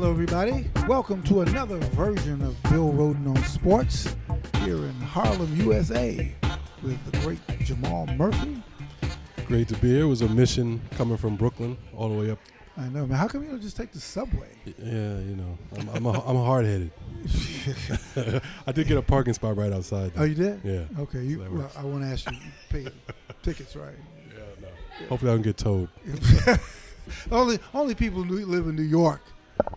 Hello, everybody. Welcome to another version of Bill Rhoden on Sports here in Harlem, USA, with the great Jamal Murphy. Great to be here. It was a mission coming from Brooklyn all the way up. I know, man. How come you don't just take the subway? Yeah, you know, I'm, I'm, a, I'm hard headed. I did get a parking spot right outside. oh, you did? Yeah. Okay. You, So well. I want to ask you, you pay tickets, right? Yeah, no. Hopefully, I don't get towed. only only people who live in New York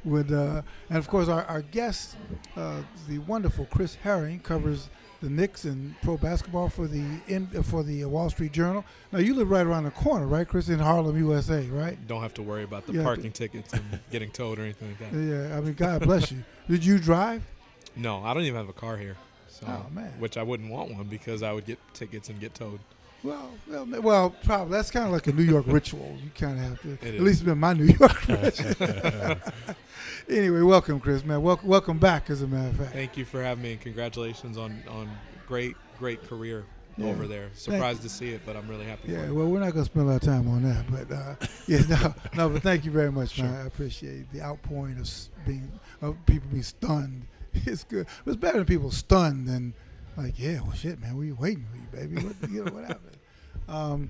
would, uh, and of course our, our guest, uh, the wonderful Chris Herring, covers the Knicks and pro basketball for the in, for the Wall Street Journal. Now you live right around the corner, right, Chris, in Harlem, USA, right? Don't have to worry about the Yeah, parking tickets and getting towed or anything like that. Yeah, I mean, God bless you. Did you drive? No, I don't even have a car here. So, Oh, man. Which I wouldn't want one because I would get tickets and get towed. Well, well, well, probably that's kind of like a New York ritual. You kind of have to. It at is. least been my New York ritual. anyway, welcome, Chris, man. Welcome, welcome back. As a matter of fact. Thank you for having me and congratulations on on great great career Yeah. over there. Surprised to see it, but I'm really happy. Yeah, for you. well, we're not going to spend a lot of time on that, but uh, yeah, no, no, but thank you very much, man. I appreciate the outpouring of being of people being stunned. It's good. It's better than people stunned than like, yeah, well, shit, man, we waiting for you, baby. What, you know, what happened? Um,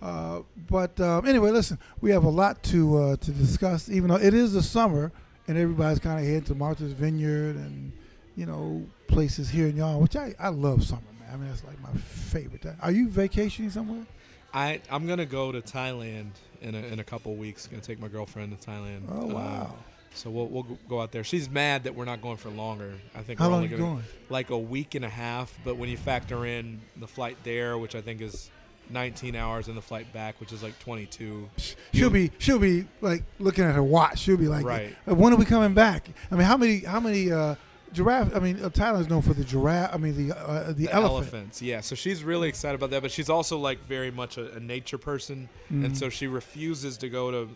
uh, but um, anyway, listen, we have a lot to uh, to discuss. Even though it is the summer and everybody's kind of heading to Martha's Vineyard and you know places here and y'all, which I I love summer, man. I mean, that's like my favorite time. Are you vacationing somewhere? I I'm gonna go to Thailand in a, in a couple weeks. Gonna take my girlfriend to Thailand. Oh Uh, wow! So we'll we'll go out there. She's mad that we're not going for longer. I think How we're long only going? like a week and a half. But when you factor in the flight there, which I think is 19 hours, and the flight back, which is like 22. She'll be she'll be like looking at her watch. She'll be like, Right. "Uh, "When are we coming back?" I mean, how many how many uh, giraffe? I mean, uh, Thailand's known for the giraffe. I mean, the uh, the, elephant. elephants. Yeah, so she's really excited about that, but she's also like very much a, a nature person, Mhm. and so she refuses to go to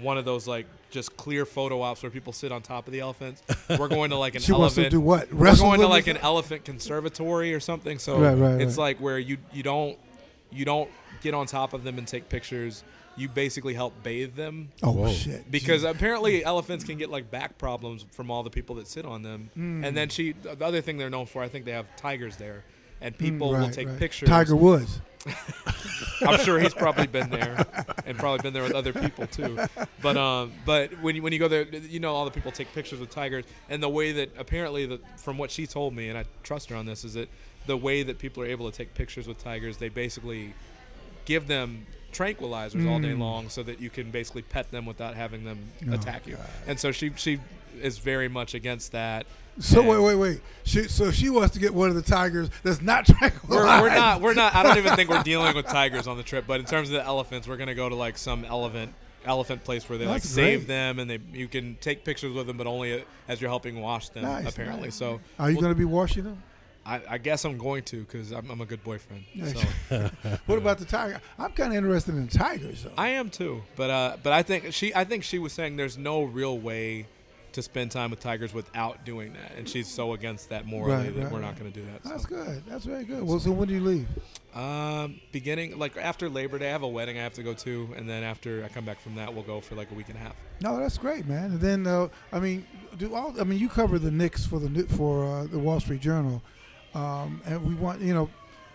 one of those like just clear photo ops where people sit on top of the elephants. We're going to like an She wants to elephant. do what? we're going to like an elephant conservatory or something. So Right, right, it's right. like where you you don't you don't get on top of them and take pictures. You basically help bathe them Oh Whoa. shit! because apparently elephants can get like back problems from all the people that sit on them. Mm. And then she, the other thing they're known for, I think they have tigers there, and people Mm, will take right. pictures. Tiger Woods. I'm sure he's probably been there, and probably been there with other people too. But um, but when you, when you go there, you know all the people take pictures with tigers, and the way that apparently, the, from what she told me, and I trust her on this, is that the way that people are able to take pictures with tigers, they basically give them tranquilizers all day Mm. long, so that you can basically pet them without having them Oh, attack you. God. And so she she is very much against that. So And- wait, wait, wait. She, so she wants to get one of the tigers that's not tranquilized. We're, we're not. We're not. I don't even think we're dealing with tigers on the trip. But in terms of the elephants, we're gonna go to like some elephant elephant place where they like That's save great. them and they you can take pictures with them, but only as you're helping wash them. Nice, apparently, nice. so Are you well, going to be washing them? I, I guess I'm going to because I'm, I'm a good boyfriend. So What about the tiger? I'm kind of interested in tigers, though. I am too. But uh, but I think she I think she was saying there's no real way to spend time with tigers without doing that, and she's so against that morally Right, that right, we're right. not going to do that. That's so. good. That's very good. Well, so when do you leave? Um, beginning like after Labor Day, I have a wedding I have to go to, and then after I come back from that, we'll go for like a week and a half. No, that's great, man. And then, uh, I mean, do all? I mean, you cover the Knicks for the for uh, the Wall Street Journal, um, and we want you know,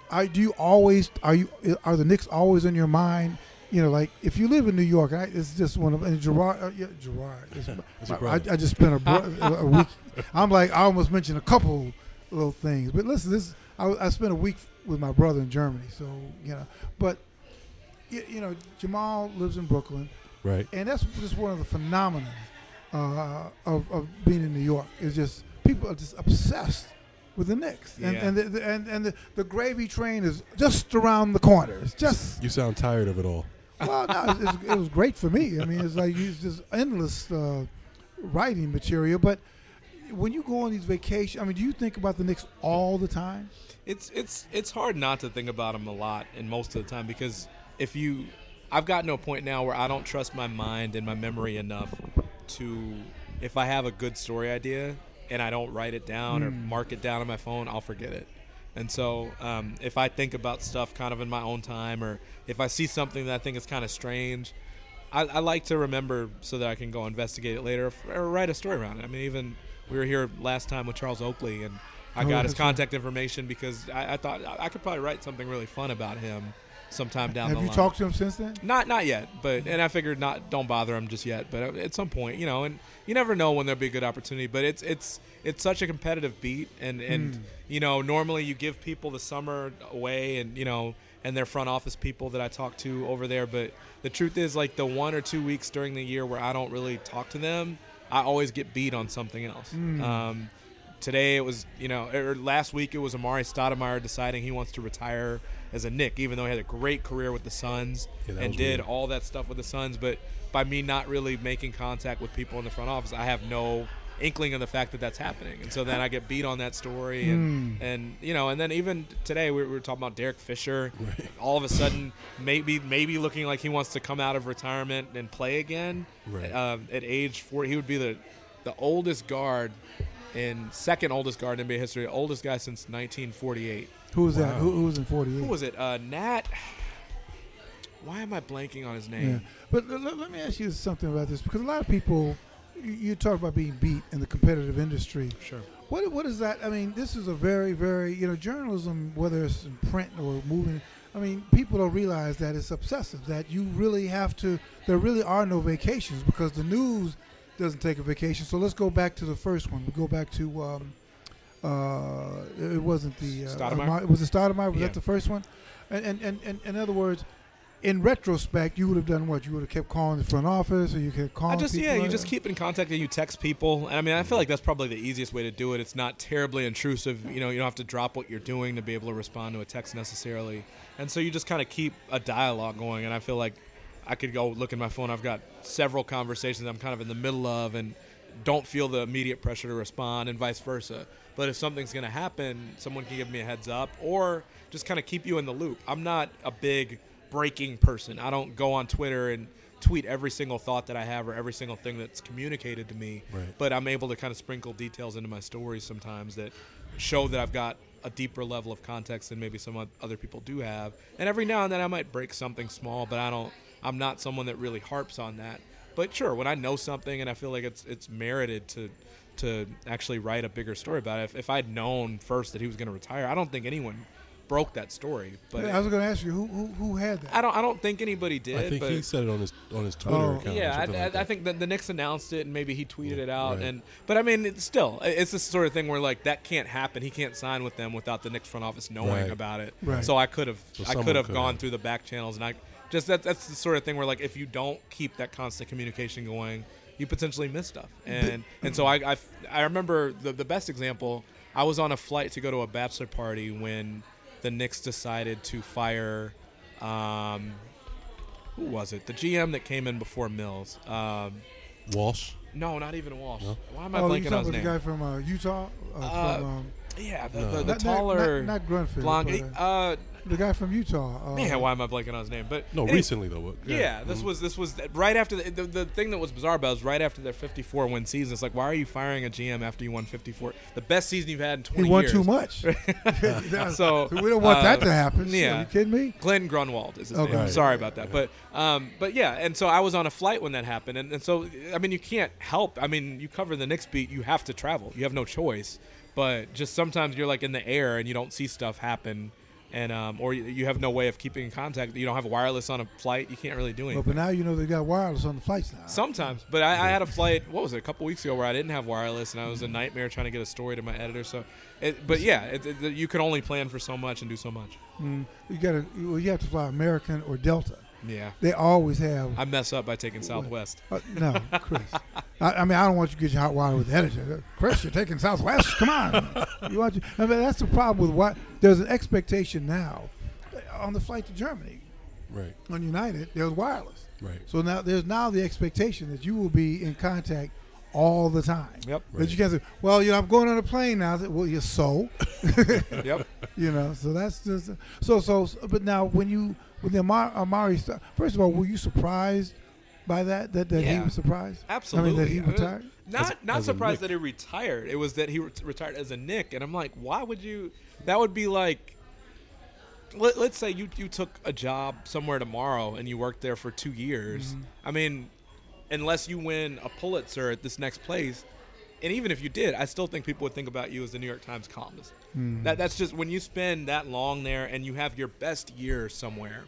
I do you always are you are the Knicks always in your mind? You know, like if you live in New York, I, it's just one of and Gerard. Uh, yeah, Gerard. It's, your I. I just spent a, bro- a week. I'm like I almost mentioned a couple little things, but listen, this I, I spent a week with my brother in Germany, so you know, but you, you know, Jamal lives in Brooklyn Right. and that's just one of the phenomena uh, of, of being in New York. It's just people are just obsessed with the Knicks, and Yeah. and the, the, and, and the, the gravy train is just around the corner. It's just You sound tired of it all. Well, no, it's, it's, it was great for me. I mean, it's like it's just endless uh, writing material. But when you go on these vacations, I mean, do you think about the Knicks all the time? It's it's it's hard not to think about them a lot, and most of the time because if you, I've gotten to a point now where I don't trust my mind and my memory enough to, if I have a good story idea and I don't write it down or Hmm. mark it down on my phone, I'll forget it. And so, um, if I think about stuff kind of in my own time, or if I see something that I think is kind of strange, I, I like to remember so that I can go investigate it later or write a story around it. I mean, even we were here last time with Charles Oakley, and I Oh, got his that's right. contact information because I, I thought I could probably write something really fun about him sometime down Have the line. Have you talked to him since then? Not not yet, but and I figured not don't bother him just yet. But at some point, you know, and you never know when there'll be a good opportunity. But it's it's it's such a competitive beat, and and Mm. you know normally you give people the summer away, and you know and their front office people that I talk to over there. But the truth is, like the one or two weeks during the year where I don't really talk to them, I always get beat on something else. Mm. Um, today it was you know or last week it was Amar'e Stoudemire deciding he wants to retire as a Knick even though he had a great career with the Suns Yeah, and did weird. all that stuff with the Suns but by me not really making contact with people in the front office I have no inkling of the fact that that's happening and so then I get beat on that story and Mm. and you know and then even today we were talking about Derek Fisher Right. all of a sudden maybe maybe looking like he wants to come out of retirement and play again Right. um, at age 40 he would be the the oldest guard in second oldest guard in NBA history, oldest guy since 1948. Who was that? Wow. Who, who was in 48? Who was it? Uh, Nat. Why am I blanking on his Yeah. name? But l- l- let me ask you something about this because a lot of people, you, you talk about being beat in the competitive industry. Sure. What what is that? I mean, this is a very very you know journalism, whether it's in print or moving. I mean, people don't realize that it's obsessive. That you really have to. There really are no vacations because the news doesn't take a vacation. So let's go back to the first one. We go back to. Um, uh, it wasn't the uh, Stoudemire? Amar- was it Stoudemire? Was Yeah. that the first one? And, and and and in other words, in retrospect, you would have done what? You would have kept calling the front office, or you could call. I just yeah, you just keep in contact and you text people. And I mean, I feel like that's probably the easiest way to do it. It's not terribly intrusive. You know, you don't have to drop what you're doing to be able to respond to a text necessarily. And so you just kind of keep a dialogue going. And I feel like I could go look at my phone. I've got several conversations I'm kind of in the middle of and don't feel the immediate pressure to respond and vice versa. But if something's going to happen, someone can give me a heads up or just kind of keep you in the loop. I'm not a big breaking person. I don't go on Twitter and tweet every single thought that I have or every single thing that's communicated to me. Right. But I'm able to kind of sprinkle details into my stories sometimes that show that I've got a deeper level of context than maybe some other people do have. And every now and then I might break something small, but I don't. I'm not someone that really harps on that. But sure, when I know something and I feel like it's it's merited to to actually write a bigger story about it. If, if I'd known first that he was going to retire, I don't think anyone broke that story. But I was going to ask you who who, who had that. I don't. I don't think anybody did. I think but he said it on his on his Twitter Oh. account. yeah, I, something I, like I think that the Knicks announced it and maybe he tweeted it out. Right. And but I mean, it's still it's the sort of thing where like that can't happen. He can't sign with them without the Knicks front office knowing Right. about it. Right. So I could have So I could have gone through the back channels and I just that that's the sort of thing where like if you don't keep that constant communication going, you potentially miss stuff. And and so I I, I remember the the best example. I was on a flight to go to a bachelor party when the Knicks decided to fire. Um, who was it? The GM that came in before Mills. Um, Walsh. no, not even Walsh. No? Why am I oh, you blanking talking on his about the guy from uh, Utah? Uh, Uh, from, um, yeah, the, No. the, the not, not- taller, not, not Grunfeld, blonde. but, uh, Uh, the guy from Utah. Uh, man, why am I blanking on his name? But No, any- recently though. what- Yeah, this Mhm. was this was right after the, the the thing that was bizarre about it was right after their 54 win season. It's like, why are you firing a GM after you won 54? The best season you've had in 20 he won years. too much. So we don't want uh, that to happen. yeah. Are you kidding me? Glen Grunwald is his Okay. name. Sorry about that, but um, but yeah, and so I was on a flight when that happened, and, and so I mean, you can't help. I mean, you cover the Knicks beat, you have to travel. You have no choice. But just sometimes you're like in the air and you don't see stuff happen, and um, or you, you have no way of keeping in contact. You don't have wireless on a flight. You can't really do Well, anything. but now you know they got wireless on the flights now. Sometimes, but I, I had a flight. What was it? A couple weeks ago where I didn't have wireless, and I was a nightmare trying to get a story to my editor. So, it, but yeah, it, it, you can only plan for so much and do so much. Mm, you got to. Well, you have to fly American or Delta. Yeah, They always have. I mess up by taking Southwest. Uh, no, Chris. I, I mean, I don't want you to get your hot water with the editor. Uh, Chris, you're taking Southwest. Come on. You want you, I mean, that's the problem with what there's an expectation now uh, on the flight to Germany Right. on United. There's wireless, Right. so now there's now the expectation that you will be in contact all the time. Yep. But you can't say, well, you know, I'm going on a plane now. I said, Well, you're so, Yep. you know. So that's just so so. But now, when you when the Amar'e, Amar'e sta- first of all, were you surprised by that? That that he was surprised? Absolutely. I mean, that he I mean, retired. Not As- not as surprised that he retired. It was that he ret- retired as a Knick, and I'm like, why would you? That would be like, let, let's say you you took a job somewhere tomorrow and you worked there for two years. Mm-hmm. I mean, unless you win a Pulitzer at this next place, and even if you did, I still think people would think about you as the New York Times columnist. Mm. That that's just when you spend that long there and you have your best year somewhere.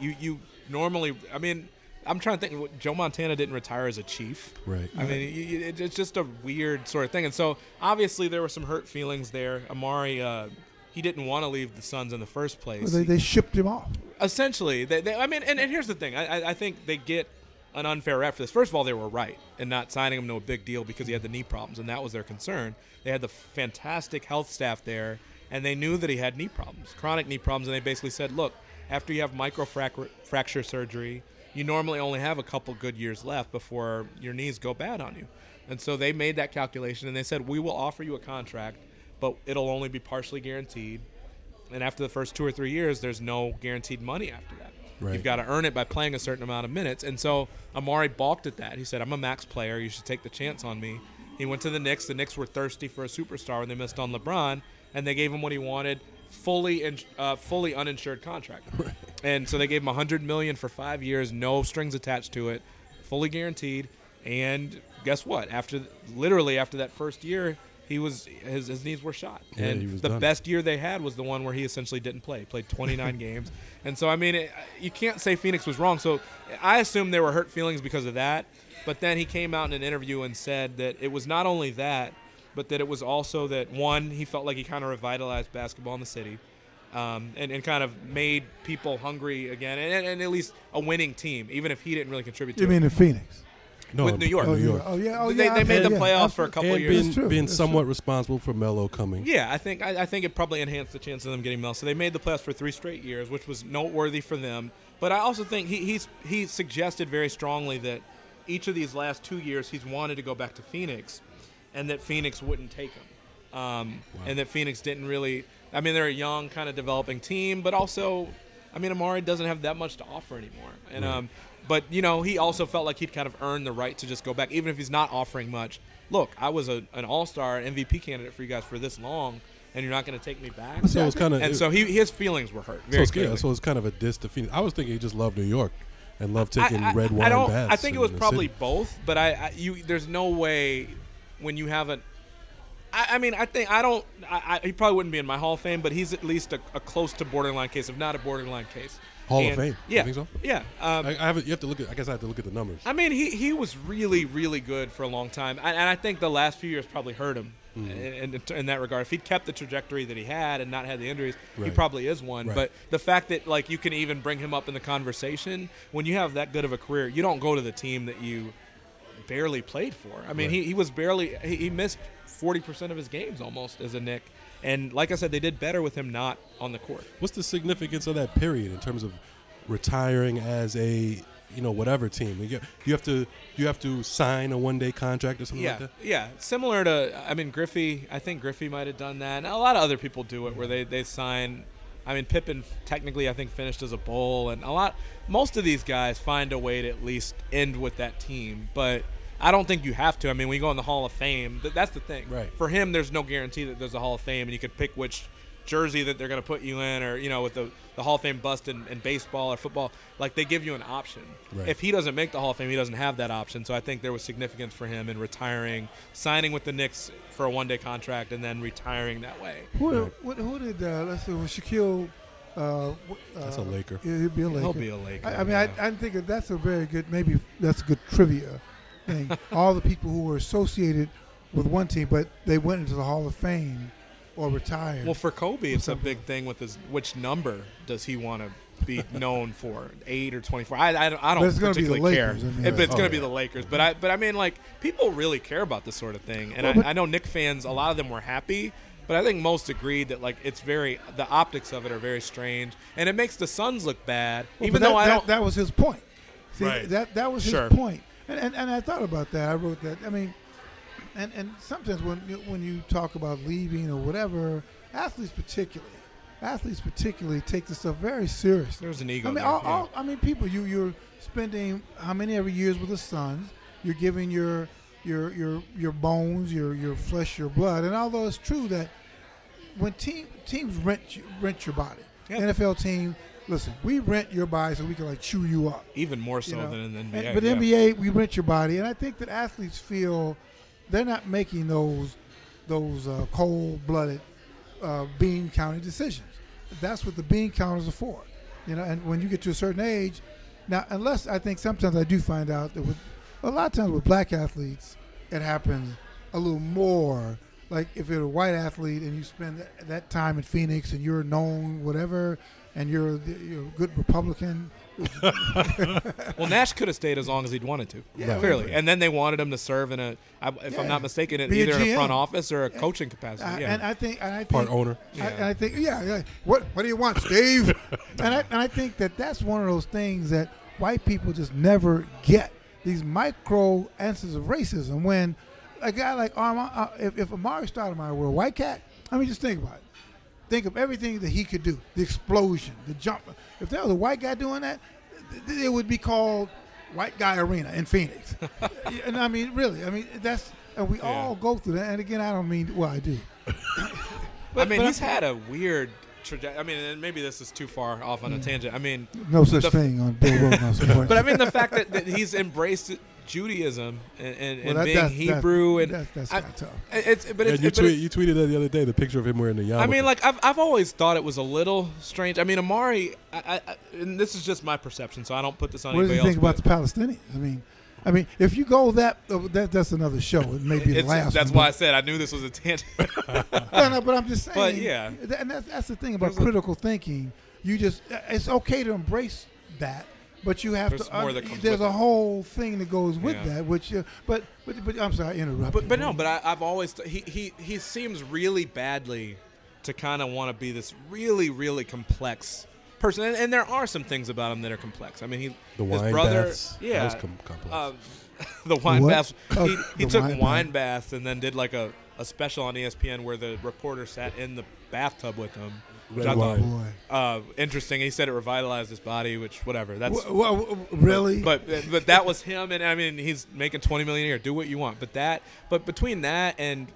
You you normally, I mean. I'm trying to think. Joe Montana didn't retire as a chief. Right. I mean, it- it's just a weird sort of thing. And so obviously there were some hurt feelings there. Amar'e, uh, he didn't want to leave the Suns in the first place. Well, they, they shipped him off. Essentially, they, they, I mean, and, and here's the thing. I, I, I think they get an unfair rap for this. First of all, they were right in not signing him to a big deal because he had the knee problems, and that was their concern. They had the fantastic health staff there, and they knew that he had knee problems, chronic knee problems, and they basically said, look, after you have microfracture surgery, you normally only have a couple good years left before your knees go bad on you. And so they made that calculation, and they said, we will offer you a contract, but it'll only be partially guaranteed. And after the first two or three years, there's no guaranteed money after that. Right. You've got to earn it by playing a certain amount of minutes. And so Amar'e balked at that. He said, I'm a max player. You should take the chance on me. He went to the Knicks. The Knicks were thirsty for a superstar when they missed on LeBron, and they gave him what he wanted fully in, uh, fully uninsured contract. And so they gave him 100 million for five years, no strings attached to it, fully guaranteed. And guess what? After literally after that first year, he was his, his knees were shot. Yeah, and the done. best year they had was the one where he essentially didn't play. Played 29 games. And so I mean, it, you can't say Phoenix was wrong. So I assume there were hurt feelings because of that. But then he came out in an interview and said that it was not only that, but that it was also that one, he felt like he kind of revitalized basketball in the city. Um, and, and kind of made people hungry again, and, and at least a winning team, even if he didn't really contribute to You it. mean in Phoenix? No, With New York. Oh, New. York. Oh, yeah. Oh, They- yeah. they made okay, the yeah, playoffs for a couple and years. being, That's true. being somewhat true. responsible for Melo coming. Yeah, I think I, I think it probably enhanced the chance of them getting Mel. So they made the playoffs for three straight years, which was noteworthy for them. But I also think he he's he suggested very strongly that each of these last two years he's wanted to go back to Phoenix, and that Phoenix wouldn't take him, um, and that Phoenix didn't really. I mean, they're a young kind of developing team, but also, I mean, Amar'e doesn't have that much to offer anymore, and um, but you know he also felt like he'd kind of earned the right to just go back, even if he's not offering much. Look, I was a, an All Star MVP candidate for you guys for this long, and you're not going to take me back. So it's kind of And so he, his feelings were hurt. so it's, yeah, so it's kind of a diss to Phoenix. I was thinking he just loved New York and loved taking I, red wine I baths. I think it was probably city. both, but I, I you there's no way when you haven't. I, I mean, I think I don't. I, I, he probably wouldn't be in my Hall of Fame, but he's at least a, a close to borderline case, if not a borderline case. Hall of And- Fame? You Yeah. think so? Yeah. Um, I, I have. You have to look at. I guess I have to look at the numbers. I mean, he, he was really, really good for a long time. And, and I think the last few years probably hurt him Mm-hmm. in, in, in that regard. If he'd kept the trajectory that he had and not had the injuries, he probably is one. Right. But the fact that, like, you can even bring him up in the conversation, when you have that good of a career, you don't go to the team that you barely played for. I mean, Right. he, he was barely, he, he missed 40% of his games almost as a Knick. And like I said, they did better with him not on the court. What's the significance of that period in terms of retiring as a you know whatever team? You, you have to you have to sign a one day contract or something yeah, like that. Yeah, similar to I mean Griffey. I think Griffey might have done that. And a lot of other people do it where they they sign. I mean Pippen technically I think finished as a bull, and a lot most of these guys find a way to at least end with that team, but. I don't think you have to. I mean, when you go in the Hall of Fame, th- that's the thing. Right. For him, there's no guarantee that there's a Hall of Fame, and you could pick which jersey that they're going to put you in, or you know, with the, the Hall of Fame bust in, in baseball or football. Like they give you an option. Right. If he doesn't make the Hall of Fame, he doesn't have that option. So I think there was significance for him in retiring, signing with the Knicks for a one day contract, and then retiring that way. Who, who, who did, uh, let's see, was Shaquille. Uh, w- That's a uh, Laker. yeah, He'll be a Laker. He'll be a Laker. I, I mean, yeah. I, I think that that's a very good, maybe that's a good trivia thing. All the people who were associated with one team, but they went into the Hall of Fame or retired. well, for Kobe, it's a big thing with his which number does he want to be known for, eight or twenty four? I, I don't, I don't it's gonna be the particularly care. Lakers, I mean, It- but it's oh, going to be the Lakers. But I but I mean, like people really care about this sort of thing, and Well, I, I know Knick fans. A lot of them were happy. But I think most agreed that like it's very the optics of it are very strange, and it makes the Suns look bad. Well, even though that, I that, don't, that was his point. See, Right. that that was Sure. his point. And, and and I thought about that. I wrote that. I mean, and and sometimes when you, when you talk about leaving or whatever, athletes particularly, athletes particularly take this stuff very seriously. there's an ego. I mean, there, all, yeah. all, I mean, people. You you're spending how many every years with the Suns? You're giving your your your your bones, your your flesh, your blood. And although it's true that when team teams rent you, rent your body, Yeah. NFL team, listen, we rent your body so we can like chew you up. Even more so you know. than in the And- NBA. but yeah. NBA, we rent your body, and I think that athletes feel they're not making those those uh, cold-blooded uh, bean counting decisions. That's what the bean counters are for, you know. And when you get to a certain age, now unless I think sometimes I do find out that with a lot of times with black athletes, it happens a little more. Like if you're a white athlete and you spend that time in Phoenix and you're known whatever, and you're, the- you're a good Republican, Well, Nash could have stayed as long as he'd wanted to, Yeah, clearly. right. And then they wanted him to serve in a, if I'm not mistaken, in Be a either in a front office or a coaching capacity. I- yeah. and I think, and I think Part owner. I, Yeah. and I think, yeah, yeah. What What do you want, Steve? and I and I think that that's one of those things that white people just never get these micro answers of racism. When a guy like Arma, uh, if, if Amar'e Stoudemire were a white cat, I mean, just think about it. Think of everything that he could do: the explosion, the jump. If there was a white guy doing that, th- th- it would be called White Guy Arena in Phoenix. and I mean, really, I mean, that's and we Yeah. all go through that. And again, I don't mean well, I do. I mean, but he's had a weird trajectory. I mean, and maybe this is too far off on a mm. tangent. I mean, No such The- thing on Bill Rosenhaus but I mean the fact that, that he's embraced Judaism and, and, Well, and that- being that's- Hebrew and that's, that's I- kind tough. it's but it's, And you, but tweet, it's- you tweeted that the other day, the picture of him wearing the yarmulke. I mean, like I've, I've always thought it was a little strange. I mean, Amar'e, I, I, I- and this is just my perception, so I don't put this on What does anybody he think else. about the Palestinians? I mean, I mean, if you go that, uh, that that's another show. It may be the last. that's one, why I said I knew this was a tangent. but- no, no, but I'm just saying. But, yeah. th- and that's, that's the thing about There's a- critical thinking. You just it's okay to embrace that, but you have There's to. more that comes there's with a it. whole thing that goes with Yeah. that, which. Uh, but, but but I'm sorry, I interrupted. but but no, but I, I've always he he he seems really badly to kind of want to be this really really complex person, and, and there are some things about him that are complex. I mean, he the his wine brother, baths. yeah, That was com- complex. um, the wine What? baths. Oh, he he took wine wine, baths and then did like a, a special on ESPN where the reporter sat in the bathtub with him. Which Red I thought wine. boy. uh, interesting. He said it revitalized his body, which whatever. That's Wha- wha- wha- really? but but that was him, and I mean he's making twenty million a year. Do what you want, but that but between that and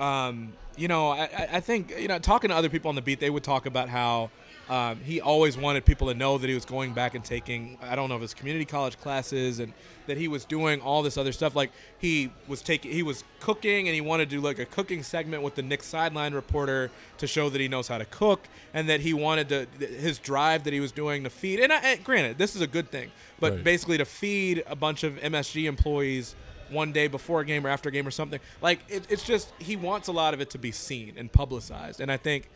um, you know I, I- I think you know talking to other people on the beat, they would talk about how um, he always wanted people to know that he was going back and taking I don't know if it's community college classes and that he was doing all this other stuff. Like he was taking he was cooking and he wanted to do like a cooking segment with the Knicks sideline reporter to show that he knows how to cook and that he wanted to his drive that he was doing to feed. And, I, and granted, this is a good thing, but Right. basically to feed a bunch of MSG employees one day before a game or after a game or something. Like it, it's just he wants a lot of it to be seen and publicized. And I think,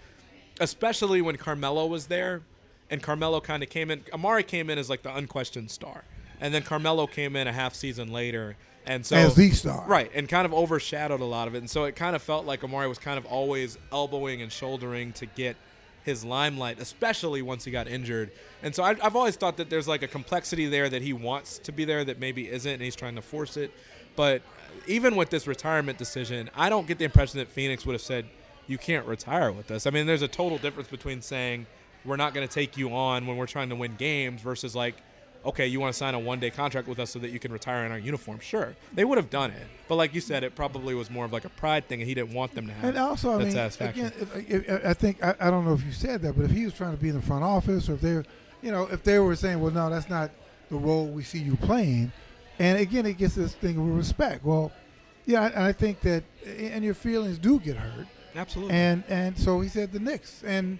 especially when Carmelo was there, and Carmelo kind of came in. Amar'e came in as like the unquestioned star, and then Carmelo came in a half season later, and so as the star, Right, and kind of overshadowed a lot of it. And so it kind of felt like Amar'e was kind of always elbowing and shouldering to get his limelight, especially once he got injured. And so I, I've always thought that there's like a complexity there that he wants to be there that maybe isn't, and he's trying to force it. But even with this retirement decision, I don't get the impression that Phoenix would have said, you can't retire with us. I mean, there's a total difference between saying, we're not going to take you on when we're trying to win games versus like, okay, you want to sign a one day contract with us so that you can retire in our uniform. Sure. They would have done it. But like you said, it probably was more of like a pride thing and he didn't want them to have And also, I that mean, satisfaction. again, if, if, I think I, I don't know if you said that, but if he was trying to be in the front office, or if they're, you know, if they were saying, well, no, that's not the role we see you playing, and again, it gets this thing of respect. Well, yeah, and I think that, and your feelings do get hurt, Absolutely. and and so he said the Knicks, and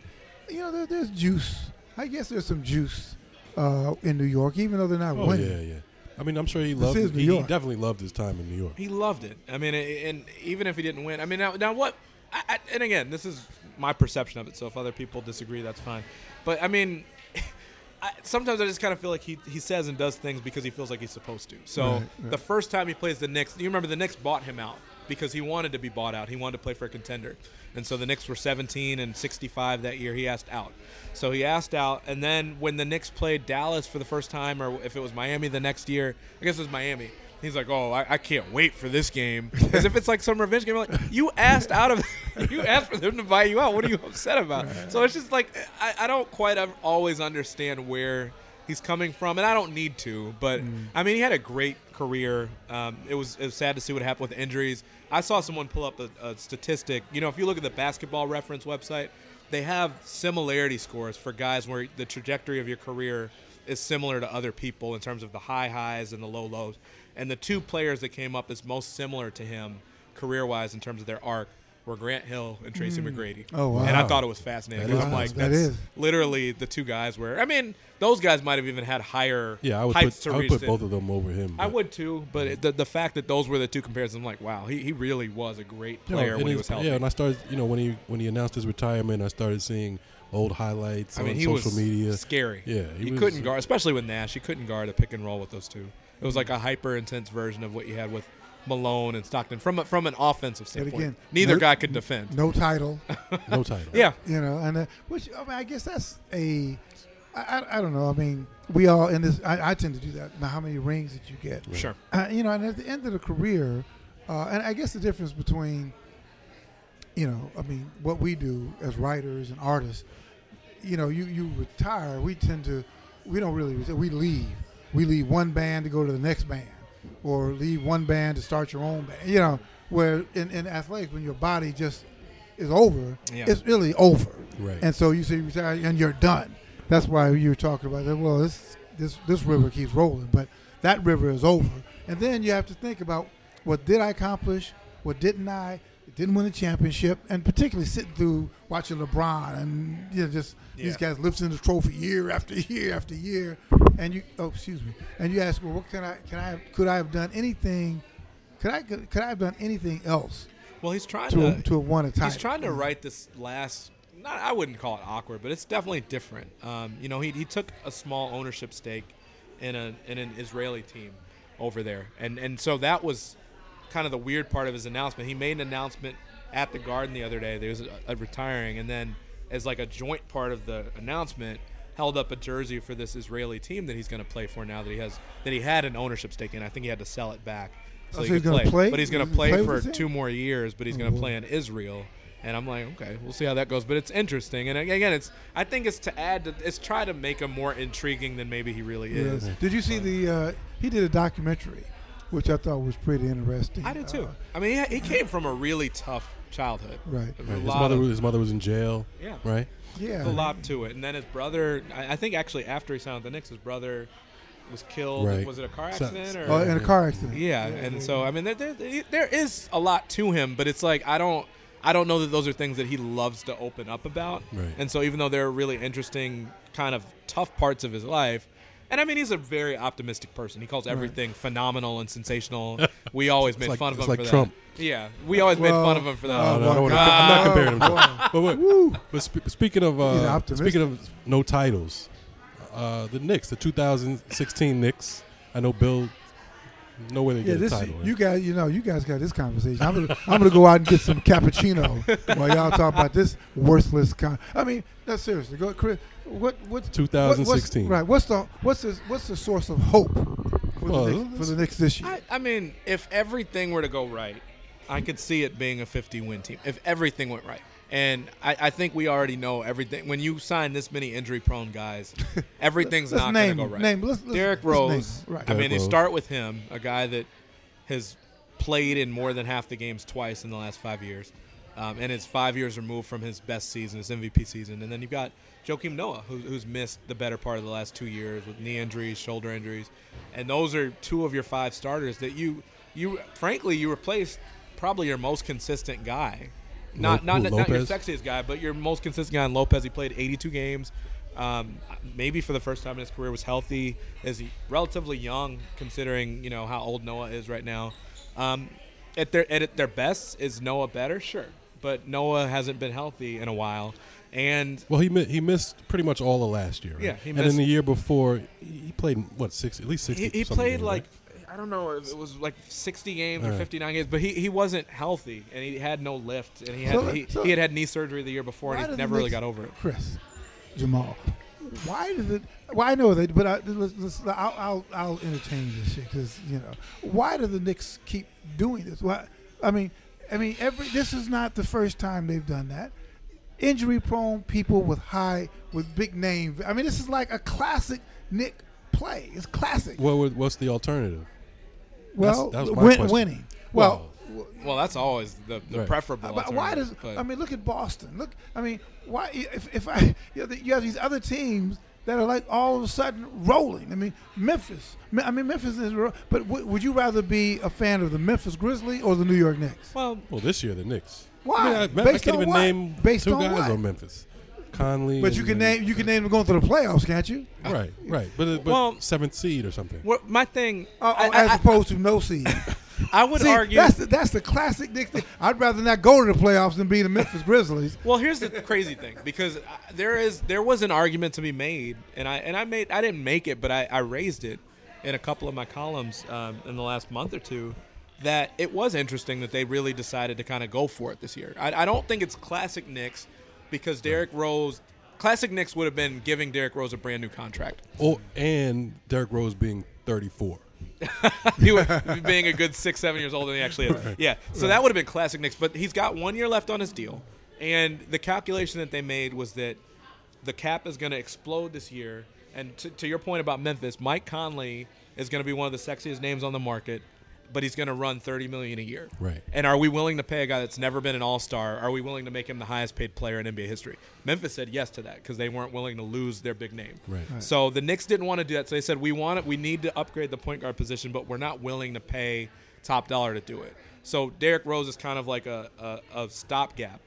you know, there, there's juice. I guess there's some juice uh, in New York, even though they're not oh winning. yeah, yeah. Yeah. I mean, I'm sure he This loved. is It. New He, he York. definitely loved his time in New York. He loved it. I mean, and even if he didn't win, I mean, now, now what? I, I, and again, this is my perception of it. So if other people disagree, that's fine. But I mean, I, sometimes I just kind of feel like he, he says and does things because he feels like he's supposed to. So Right, right. the first time he plays the Knicks, you remember the Knicks bought him out because he wanted to be bought out. He wanted to play for a contender. And so the Knicks were 17 and 65 that year. He asked out. So he asked out. And then when the Knicks played Dallas for the first time, or if it was Miami the next year, I guess it was Miami. He's like, oh, I, I can't wait for this game. As if it's like some revenge game. Like, you asked out of, you asked for them to buy you out. What are you upset about? So it's just like, I, I don't quite always understand where he's coming from, and I don't need to, but Mm. I mean, he had a great career. Um, it was it was sad to see what happened with injuries. I saw someone pull up a, a statistic. You know, if you look at the Basketball Reference website, they have similarity scores for guys where the trajectory of your career is similar to other people in terms of the high highs and the low lows. And the two players that came up as most similar to him career wise in terms of their arc were Grant Hill and Tracy hmm. McGrady. Oh, wow. And I thought it was fascinating. That 'cause is I'm like, That that's is. literally the two guys where I mean, those guys might have even had higher Yeah, I would heights put to I would put both of them over him. I would too, but it, the the fact that those were the two comparisons, I'm like, wow, he, he really was a great You know, player when he was healthy. Yeah, and I started, you know, when he when he announced his retirement, I started seeing old highlights I mean, on he social was media. scary. Yeah, he, he was- couldn't guard, especially with Nash. He couldn't guard a pick and roll with those two. It was like a hyper intense version of what you had with Malone and Stockton from a, from an offensive standpoint. again, Neither no- guy could defend. No title. No title. Yeah, you know, and uh, which I mean, I guess that's a, I, I, I don't know. I mean, we all in this. I, I tend to do that. Now, how many rings did you get? sure. Uh, you know, and at the end of the career, uh, and I guess the difference between, you know, I mean, what we do as writers and artists, you know, you you retire. We tend to, we don't really we leave. We leave one band to go to the next band, or leave one band to start your own band. You know, where in, in athletics, when your body just is over, Yeah. it's really over. Right. And so you say retire and you're done. That's why you were talking about that. Well, this this this river mm-hmm. keeps rolling, but that river is over. And then you have to think about what did I accomplish, what didn't I? Didn't win a championship, and particularly sitting through watching LeBron and you know just these guys lifting the trophy year after year after year, and you oh excuse me, and you ask well what can I can I could I have done anything? Could I could, could I have done anything else Well, he's trying to to to have won a title? He's trying to write this last. Not, I wouldn't call it awkward, but it's definitely different. Um, you know, he, he took a small ownership stake in a in an Israeli team over there, and and so that was kind of the weird part of his announcement. He made an announcement at the Garden the other day. There was a, a retiring, and then as like a joint part of the announcement, held up a jersey for this Israeli team that he's going to play for now that he has that he had an ownership stake in. I think he had to sell it back. So Oh, he so he's gonna play. play? but he's going to play, play for two more years. But he's Oh, going to play in Israel, and I'm like, okay, we'll see how that goes. But it's interesting, and again, it's I think it's to add, to, it's try to make him more intriguing than maybe he really is. Did you see the? Uh, he did a documentary, which I thought was pretty interesting. I did too. Uh, I mean, he, he came from a really tough childhood. right. A Right. His mother, of- was, his mother was in jail. Yeah. Right. Yeah. There's a lot to it. And then his brother, I, I think actually after he signed with the Knicks, his brother was killed. Right. Was it a car So- accident or? Oh, in a car accident. yeah, and so I mean, there, there, there is a lot to him, but it's like I don't, I don't know that those are things that he loves to open up about. Right. And so even though they're really interesting, kind of tough parts of his life. And I mean, he's a very optimistic person. He calls everything phenomenal and sensational. We always made like- fun of him like for Trump. that. Yeah, we always made fun of him for that. No, no, I don't my wanna- I'm not comparing him. To, but, Woo. but, but sp- speaking of uh, speaking of no titles, uh, the Knicks, the 2016 Knicks. I know Bill. No way they Yeah, get a this title. you eh? guys, you know, you guys got this conversation. I'm gonna, I'm gonna go out and get some cappuccino while y'all talk about this worthless con. I mean, no, seriously, go, Chris. What, what, what- 2016. what's, right? What's the, what's the, what's the source of hope for, Well, the, Knicks, for the Knicks this year? I, I mean, if everything were to go right, I could see it being a 50 win team. If everything went right. And I, I think we already know everything. When you sign this many injury prone guys, everything's Let's not name going to go right. name. Let's, let's, Derrick let's name Rose. Right. I mean, Derrick you Rose. start with him, a guy that has played in more than half the games twice in the last five years, um, and is five years removed from his best season, his MVP season. And then you've got Joakim Noah, who, who's missed the better part of the last two years with knee injuries, shoulder injuries, and those are two of your five starters that you, you frankly, you replaced probably your most consistent guy. Not not, not your sexiest guy, but your most consistent guy in Lopez. He played 82 games. Um, maybe for the first time in his career was healthy. Is he relatively young considering you know how old Noah is right now? Um, at their at their best, is Noah better? Sure, but Noah hasn't been healthy in a while, and Well, he mi- he missed pretty much all of last year. Right? Yeah, he missed, and then the year before, he played what six? At least sixty. he, he played like right? I don't know if it was like 60 games or All right. 59 games, but he, he wasn't healthy and he had no lift and he had So- he, so- he had had knee surgery the year before Why and he the never really Knicks- got over it. Chris, Jamal, why does it? Well, I know that, but I, let's, let's, I'll, I'll I'll entertain this shit because you know why do the Knicks keep doing this? Why? I mean, I mean, every this is not the first time they've done that. injury prone people with high with big name. I mean, this is like a classic Knick play. It's classic. What would- what's the alternative? Well, that was my win, winning. Well, Well, that's always the, the Right. preferable. but why does but- I mean? Look at Boston. Look, I mean, why if if I you, know, you have these other teams that are like all of a sudden rolling. I mean, Memphis. I mean, Memphis is. But w- would you rather be a fan of the Memphis Grizzlies or the New York Knicks? well, Well, this year the Knicks. Why? I, mean, I, I Based can't on even what? name Based two on guys what? on Memphis. Conley. But you and- can name you can name them going to the playoffs, can't you? Right, right. But, but Well- seventh seed or something. what, my thing, Oh, I, oh, as I- opposed to no seed. I would See, argue. that's the, that's the classic Knicks thing. I'd rather not go to the playoffs than be the Memphis Grizzlies. Well, here's the crazy thing because I- there is there was an argument to be made, and I and I made I didn't make it, but I, I raised it in a couple of my columns um, in the last month or two. That it was interesting that they really decided to kind of go for it this year. I, I don't think it's classic Knicks because Derrick Rose. Classic Knicks would have been giving Derrick Rose a brand new contract. Oh, and Derrick Rose being 34. he was being a good six, seven years older than he actually is. Yeah, so that would have been classic Knicks. But he's got one year left on his deal, and the calculation that they made was that the cap is going to explode this year. And to, to your point about Memphis, Mike Conley is going to be one of the sexiest names on the market, but he's going to run thirty million a year. Right. And are we willing to pay a guy that's never been an All Star? Are we willing to make him the highest paid player in NBA history? Memphis said yes to that because they weren't willing to lose their big name. Right. Right. So the Knicks didn't want to do that. So they said we want it. We need to upgrade the point guard position, but we're not willing to pay top dollar to do it. So Derrick Rose is kind of like a, a, a stopgap.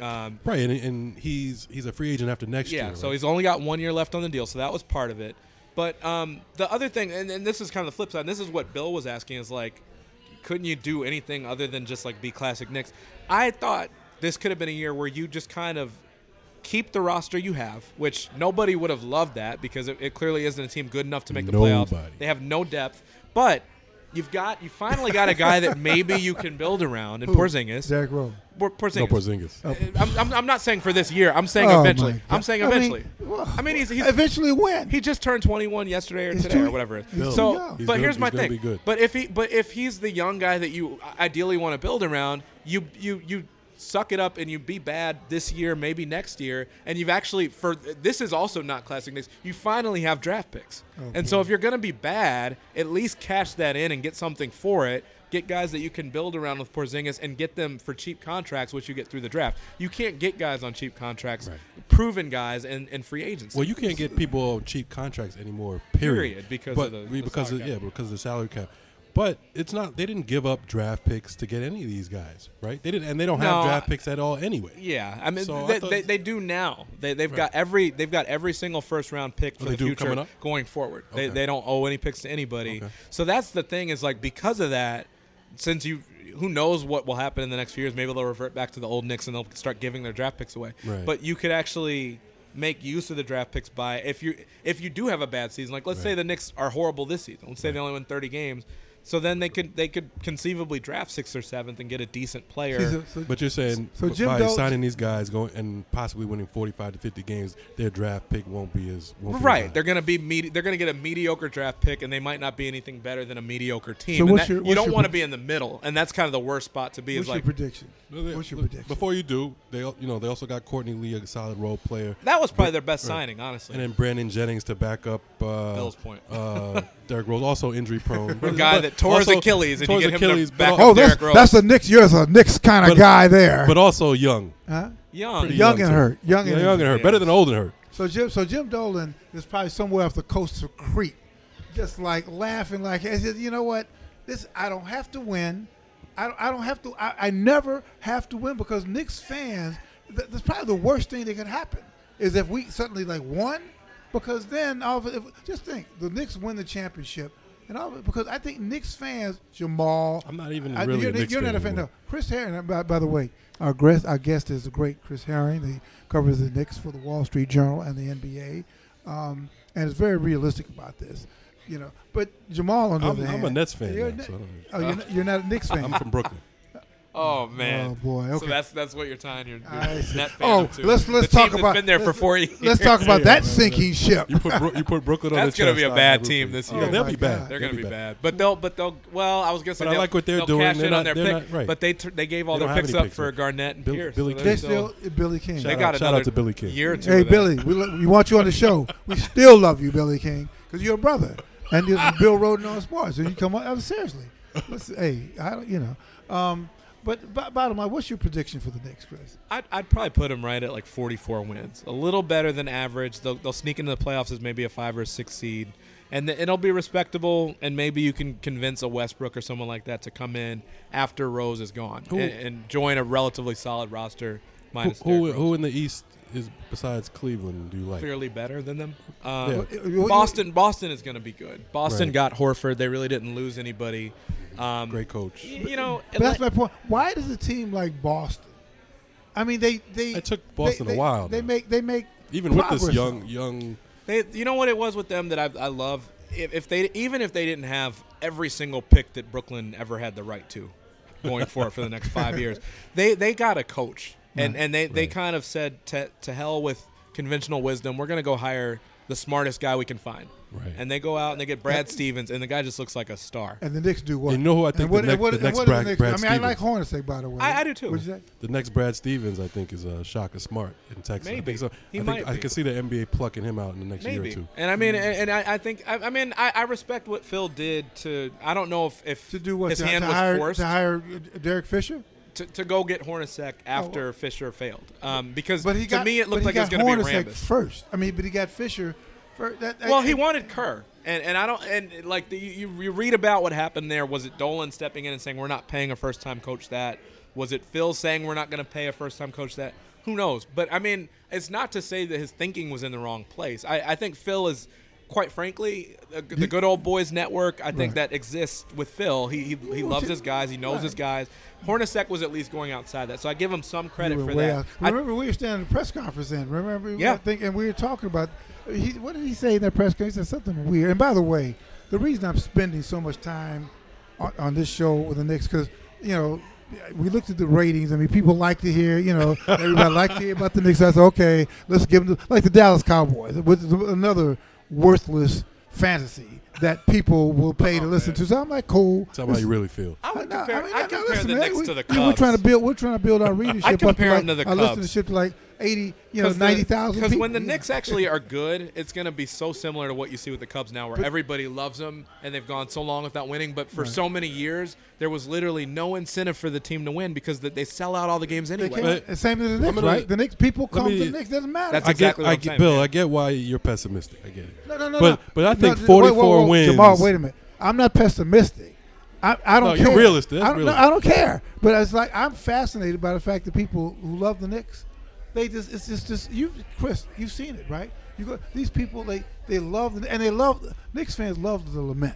Um, Right, and, and he's he's a free agent after next yeah, year. so right? he's only got one year left on the deal, so that was part of it. But um, the other thing, and, and this is kind of the flip side, and this is what Bill was asking, is like, couldn't you do anything other than just like be classic Knicks? I thought this could have been a year where you just kind of keep the roster you have, which nobody would have loved that because it, it clearly isn't a team good enough to make the playoffs. They have no depth, but. You've got you finally got a guy that maybe you can build around in Who? Porzingis. Derrick Rose. Por- Porzingis. no Porzingis. Oh. I'm, I'm, I'm not saying for this year. I'm saying Oh, eventually. I'm God. saying I mean, eventually. well, I mean, he's, he's eventually when? he just turned 21 yesterday or He's today too- or whatever. he's So, young. But gonna- here's my thing. good. But if he, but if he's the young guy that you ideally want to build around, you you you suck it up and you be bad this year, maybe next year, and you've actually for this is also not classic Knicks. You finally have draft picks, and so if you're gonna be bad, at least cash that in and get something for it. Get guys that you can build around with Porzingis and get them for cheap contracts, which you get through the draft. You can't get guys on cheap contracts, Right. proven guys, and, and free agents. Well, you can't get people on cheap contracts anymore. Period. Period, because but of the- the because of, yeah because of the salary cap. But it's not. They didn't give up draft picks to get any of these guys, right? They didn't, and they don't have No, draft picks at all anyway. Yeah, I mean So I they, thought- they, they do now. They they've got every they've got every single first round pick oh, for Oh, they the do future coming up? going forward. They Okay. they don't owe any picks to anybody. Okay. So that's the thing is like because of that, since you who knows what will happen in the next few years? Maybe they'll revert back to the old Knicks and they'll start giving their draft picks away. Right. But you could actually make use of the draft picks by if you if you do have a bad season, like let's say Right. the Knicks are horrible this season. Let's say they only win 30 games. So then they could they could conceivably draft sixth or seventh and get a decent player. So- so- But you're saying So b- Jim by Dol- signing these guys going and possibly winning 45 to 50 games, their draft pick won't be as won't Right, high. they're gonna be medi- they're gonna get a mediocre draft pick, and they might not be anything better than a mediocre team. So And what's that- your- you don't want to pre- be in the middle, and that's kind of the worst spot to be. what's Is like your prediction? What's your prediction? Before you do, they you know they also got Courtney Lee, a solid role player, that was probably their best Right. signing, honestly. and then Brandon Jennings to back up uh, Bill's point. Uh, Derrick Rose, also injury prone. a guy that tore his Achilles, tore his Achilles, back al- up Oh, that's Derrick Rose. that's a Knicks. You're a Knicks kind of guy there. but also young. huh? young. Young young, and too. hurt. Young Yeah, and young and hurt. Yeah. Better than old and hurt. So Jim, so Jim Dolan is probably somewhere off the coast of Crete, just like laughing, like he says, you know what? This I don't have to win. I don't, I don't have to. I, I never have to win because Knicks fans. Th- that's probably the worst thing that could happen is if we suddenly like won, because then all of if, just think the Knicks win the championship. And all of because I think Knicks fans, Jamal. I'm not even I- really you're, a Knicks you're fan not a fan. No, Chris Herring. By, by the way, our guest, our guest is the great Chris Herring. He covers the Knicks for the Wall Street Journal and the NBA, um, and is very realistic about this. You know, but Jamal on the I'm, other I'm hand, a Nets fan. You're, now, so oh, you're, not, you're not a Knicks fan. I'm from Brooklyn. Oh man. Oh boy. So Okay. that's that's what you're tying your, your I see. net Oh, fandom to. let's- let's the talk about- been there for let's- four years. Let's talk about Yeah, that man, sinking ship. You put Bro- you put Brooklyn on That's the gonna chest, be a bad team this Yeah, year. they'll Oh, be bad. God. They're They'll going to be bad. bad, but they'll, but they'll. Well, I was going to say, But I they'll- like what they're doing. Cash They're in not- on their they're pick, not- right. but they t- they gave all They their picks up picks for. Garnett and Bill- Pierce. Billy so They they're still Billy King. They got out- shout out to Billy King. year or two. Hey. Billy, we, we want you on the show. We still love you, Billy King, because you're a brother, and you're Bill Rhoden on sports. And you come on, uh, seriously. Hey, I don't, you know. But b- bottom line, what's your prediction for the Knicks, Chris? I'd, I'd probably put them right at like 44 wins, a little better than average. They'll, they'll sneak into the playoffs as maybe a five or six seed, and th- it'll be respectable. And maybe you can convince a Westbrook or someone like that to come in after Rose is gone and, and join a relatively solid roster. Who, Minus who, Rose. who in the East is besides Cleveland? Do you like? clearly better than them. Um, Yeah. Boston, Boston is going to be good. Boston Right. got Horford. They really didn't lose anybody. Um, Great coach. You know, But that's my point. Why does a team like Boston? I mean, they they It took Boston they, a while. They though. make they make even with this young though. young. They, you know what it was with them that I, I love. If, if they, even if they didn't have every single pick that Brooklyn ever had the right to, going for it for the next five years, they they got a coach, and and they, they Right. kind of said to to hell with conventional wisdom. We're gonna go hire the smartest guy we can find, Right. and they go out and they get Brad Stevens, and the guy just looks like a star. And the Knicks do what? You know who I think what, the and what, next- the next Brad- the Knicks- Brad I mean, I like Hornacek, by the way. I- I do too. What'd you say? The next Brad Stevens, I think, is uh, Shaka Smart in Texas. I Maybe. think so. He I might think I be. can see the NBA plucking him out in the next year or two. and I mean, and, and I, I think, I, I mean, I, I respect what Phil did to. I don't know if, if To do what? his to, hand to was hire, forced to hire Derek Fisher? to, to go get Hornacek after Fisher failed. Um, because But he to got, me, it looked but like he it was got going to be Hornacek Rambis. first. I mean, but he got Fisher first. That, Well, he wanted Kerr, and and I don't and like the, you you read about what happened there. Was it Dolan stepping in and saying we're not paying a first time coach that? Was it Phil saying we're not going to pay a first time coach that? Who knows? But I mean, it's not to say that his thinking was in the wrong place. I, I think Phil is. Quite frankly, the Good Old Boys Network, I think Right. that exists with Phil. He he, he loves his guys. He knows Right. his guys. Hornacek was at least going outside that, so I give him some credit for that. out. I- Remember, we were standing at the press conference then. Remember? Yeah. I think, and we were talking about. He, what did he say in that press conference? He said something weird. And by the way, the reason I'm spending so much time on, on this show with the Knicks because you know we looked at the ratings. I mean, people like to hear. You know, everybody like to hear about the Knicks. I said, okay, let's give them the, like the Dallas Cowboys, which is another worthless fantasy that people will pay to Oh, listen man. to. So I'm like, cool. Tell me how you really feel. I would No, compare, mean, I no, compare listen, the man, Knicks we, to the we Cubs. We're trying to build. We're trying to build our readership. I up to compare like, them to the our Cubs. listenership to like eighty, you know, ninety thousand. Because when the Knicks actually are good, it's going to be so similar to what you see with the Cubs now, where But- everybody loves them and they've gone so long without winning. But for Right. so many years, there was literally no incentive for the team to win because th- they sell out all the games they anyway. can't, But- same as the Knicks, gonna- right? The Knicks people come me- to the Knicks. Doesn't matter. That's I get, what I I'm get, saying, Bill. yeah. I get why you're pessimistic. I get it. no, no, no, but- no. but I No, think wait, 44 wait, wait, wins- Jamal, wait a minute. I'm not pessimistic. I, I don't No, care. you're realistic. I don't, no, realistic. I don't care. But it's like I'm fascinated by the fact that people who love the Knicks, they just it's just just you, Chris. You've seen it, right? You go these people they they love the, and they love Knicks fans love to lament.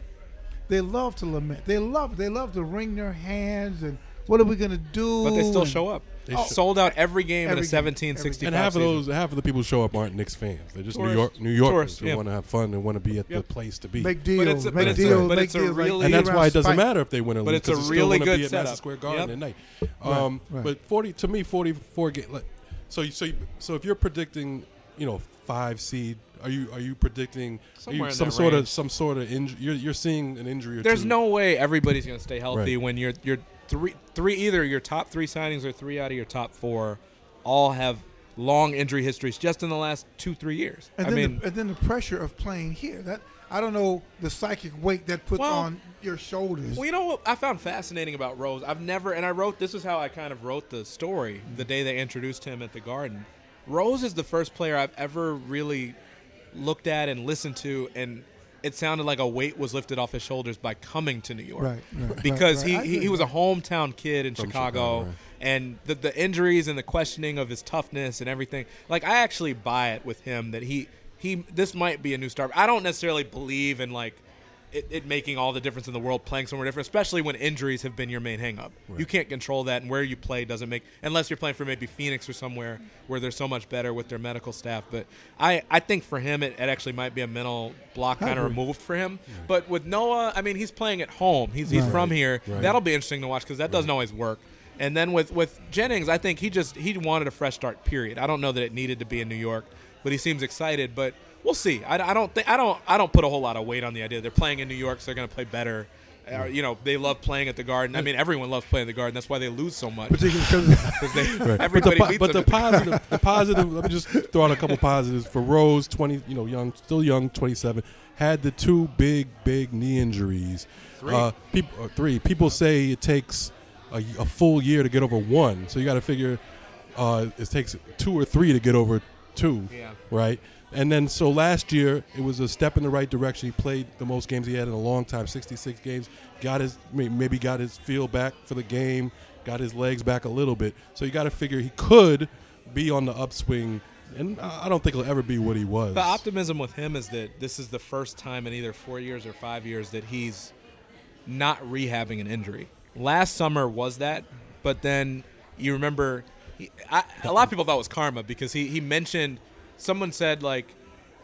They love to lament. They love they love to wring their hands and what are we gonna do? But they still and- show up. They Oh, Sold out every game Every in a game, 17 every 65 And half of season. those, half of the people who show up aren't Knicks fans. They're just New York, New Yorkers Tourists, who yeah. want to have fun and want to be at the place to be. Make deals, it's a- but make it's a- deals, but it's a deals really- and that's why it doesn't spite. matter if they win or lose. But it's a 'cause you still really wanna good be at Madison setup. Square Garden Yep. at night. Right, Um, right. But forty to me, forty-four. Get like, so so so if you're predicting, you know, five seed, are you are you predicting are you some sort range. of some sort of injury? You're, you're seeing an injury or There's two. no way everybody's going to stay healthy Right. when you're you're three three either your top three signings or three out of your top four all have long injury histories just in the last two three years. And I then, mean, the, and then the pressure of playing here. That I don't know the psychic weight that puts Well- on your shoulders. well, you know what I found fascinating about Rose? I've never, and I wrote this is how I kind of wrote the story the day they introduced him at the Garden. Rose is the first player I've ever really looked at and listened to, and it sounded like a weight was lifted off his shoulders by coming to New York. right, right, because right, right. He, he, he was a hometown kid in From Chicago, Chicago, right. and the, the injuries and the questioning of his toughness and everything. Like I actually buy it with him that he he this might be a new star. I don't necessarily believe in like it, it making all the difference in the world playing somewhere different, especially when injuries have been your main hangup. You can't control that, and where you play doesn't make unless you're playing for maybe Phoenix or somewhere where they're so much better with their medical staff. But I I think for him it, it actually might be a mental block kind of removed for him. But with Noah, I mean he's playing at home. He's he's Right. from here. Right. That'll be interesting to watch because that doesn't always work. And then with with Jennings, I think he just he wanted a fresh start. Period. I don't know that it needed to be in New York, but he seems excited. But we'll see. I, I don't think I don't I don't put a whole lot of weight on the idea they're playing in New York, so they're going to play better. Uh, you know, they love playing at the Garden. I mean, everyone loves playing at the Garden. That's why they lose so much. Particularly because they Right. everybody but the, but the positive, the positive. Let me just throw out a couple positives for Rose. Twenty, you know, young, still young, twenty-seven. Had the two big, big knee injuries. Three. Uh, people, uh, three. People say it takes a, a full year to get over one. So you got to figure uh, it takes two or three to get over two. Yeah. Right. And then so last year it was a step in the right direction. He played the most games he had in a long time, 66 games. Got his maybe got his feel back for the game, got his legs back a little bit. So you got to figure he could be on the upswing, and I I don't think he'll ever be what he was. The optimism with him is that this is the first time in either four years or five years that he's not rehabbing an injury. Last summer was that, but then you remember, he, I, a lot of people thought it was karma because he, he mentioned, someone said, like,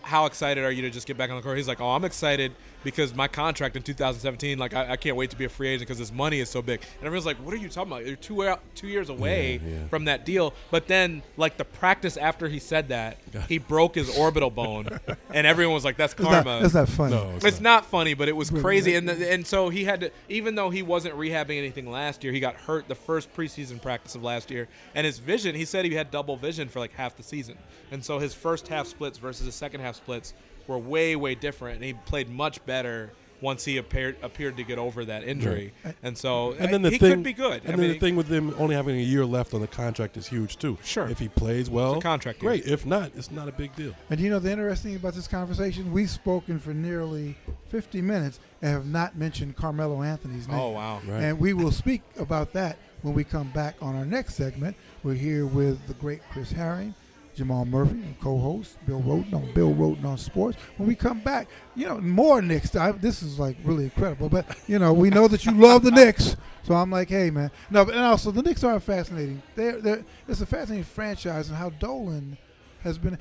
how excited are you to just get back on the court? He's like, oh, I'm excited because my contract in 2017, like, I, I can't wait to be a free agent because this money is so big. And everyone's like, what are you talking about? You're two, out, two years away Yeah, yeah. from that deal. But then, like, the practice after he said that, he broke his orbital bone, and everyone was like, that's it's not, karma. that's not funny. no, it's, It's not. not funny, but it was crazy, and the, and so he had to. Even though he wasn't rehabbing anything last year, he got hurt the first preseason practice of last year, and his vision. He said he had double vision for like half the season, and so his first half splits versus his second half splits were way way different, and he played much better once he appeared appeared to get over that injury, and so And then the he thing, could be good. And I then mean, the thing with him only having a year left on the contract is huge too. Sure. if he plays well, It's a contract year. great. If not, it's not a big deal. And you know the interesting thing about this conversation, we've spoken for nearly 50 minutes and have not mentioned Carmelo Anthony's name. oh wow, Right. And we will speak about that when we come back on our next segment. We're here with the great Chris Herring, Jamal Murphy, and co-host Bill Rhoden on Bill Rhoden on Sports. When we come back, you know, more Knicks. I, this is like really incredible. But you know, we know that you love the Knicks, so I'm like, hey man. No, but and also the Knicks are fascinating. They're, they're it's a fascinating franchise, and how Dolan has been.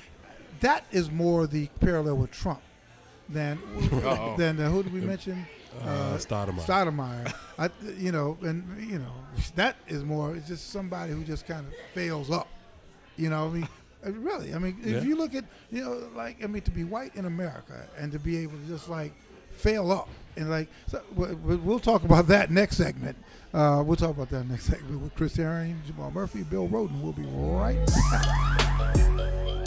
That is more the parallel with Trump than Uh-oh. than uh, who did we mention? Uh, Stoudemire. Stoudemire. I, you know, and you know that is more. It's just somebody who just kind of fails up. You know, I mean, uh, really. I mean, if Yeah. you look at, you know, like I mean, to be white in America and to be able to just like fail up and like, so we- we- we'll talk about that next segment. Uh, we'll talk about that next segment with Chris Herring, Jamal Murphy, Bill Rhoden. We'll be right back.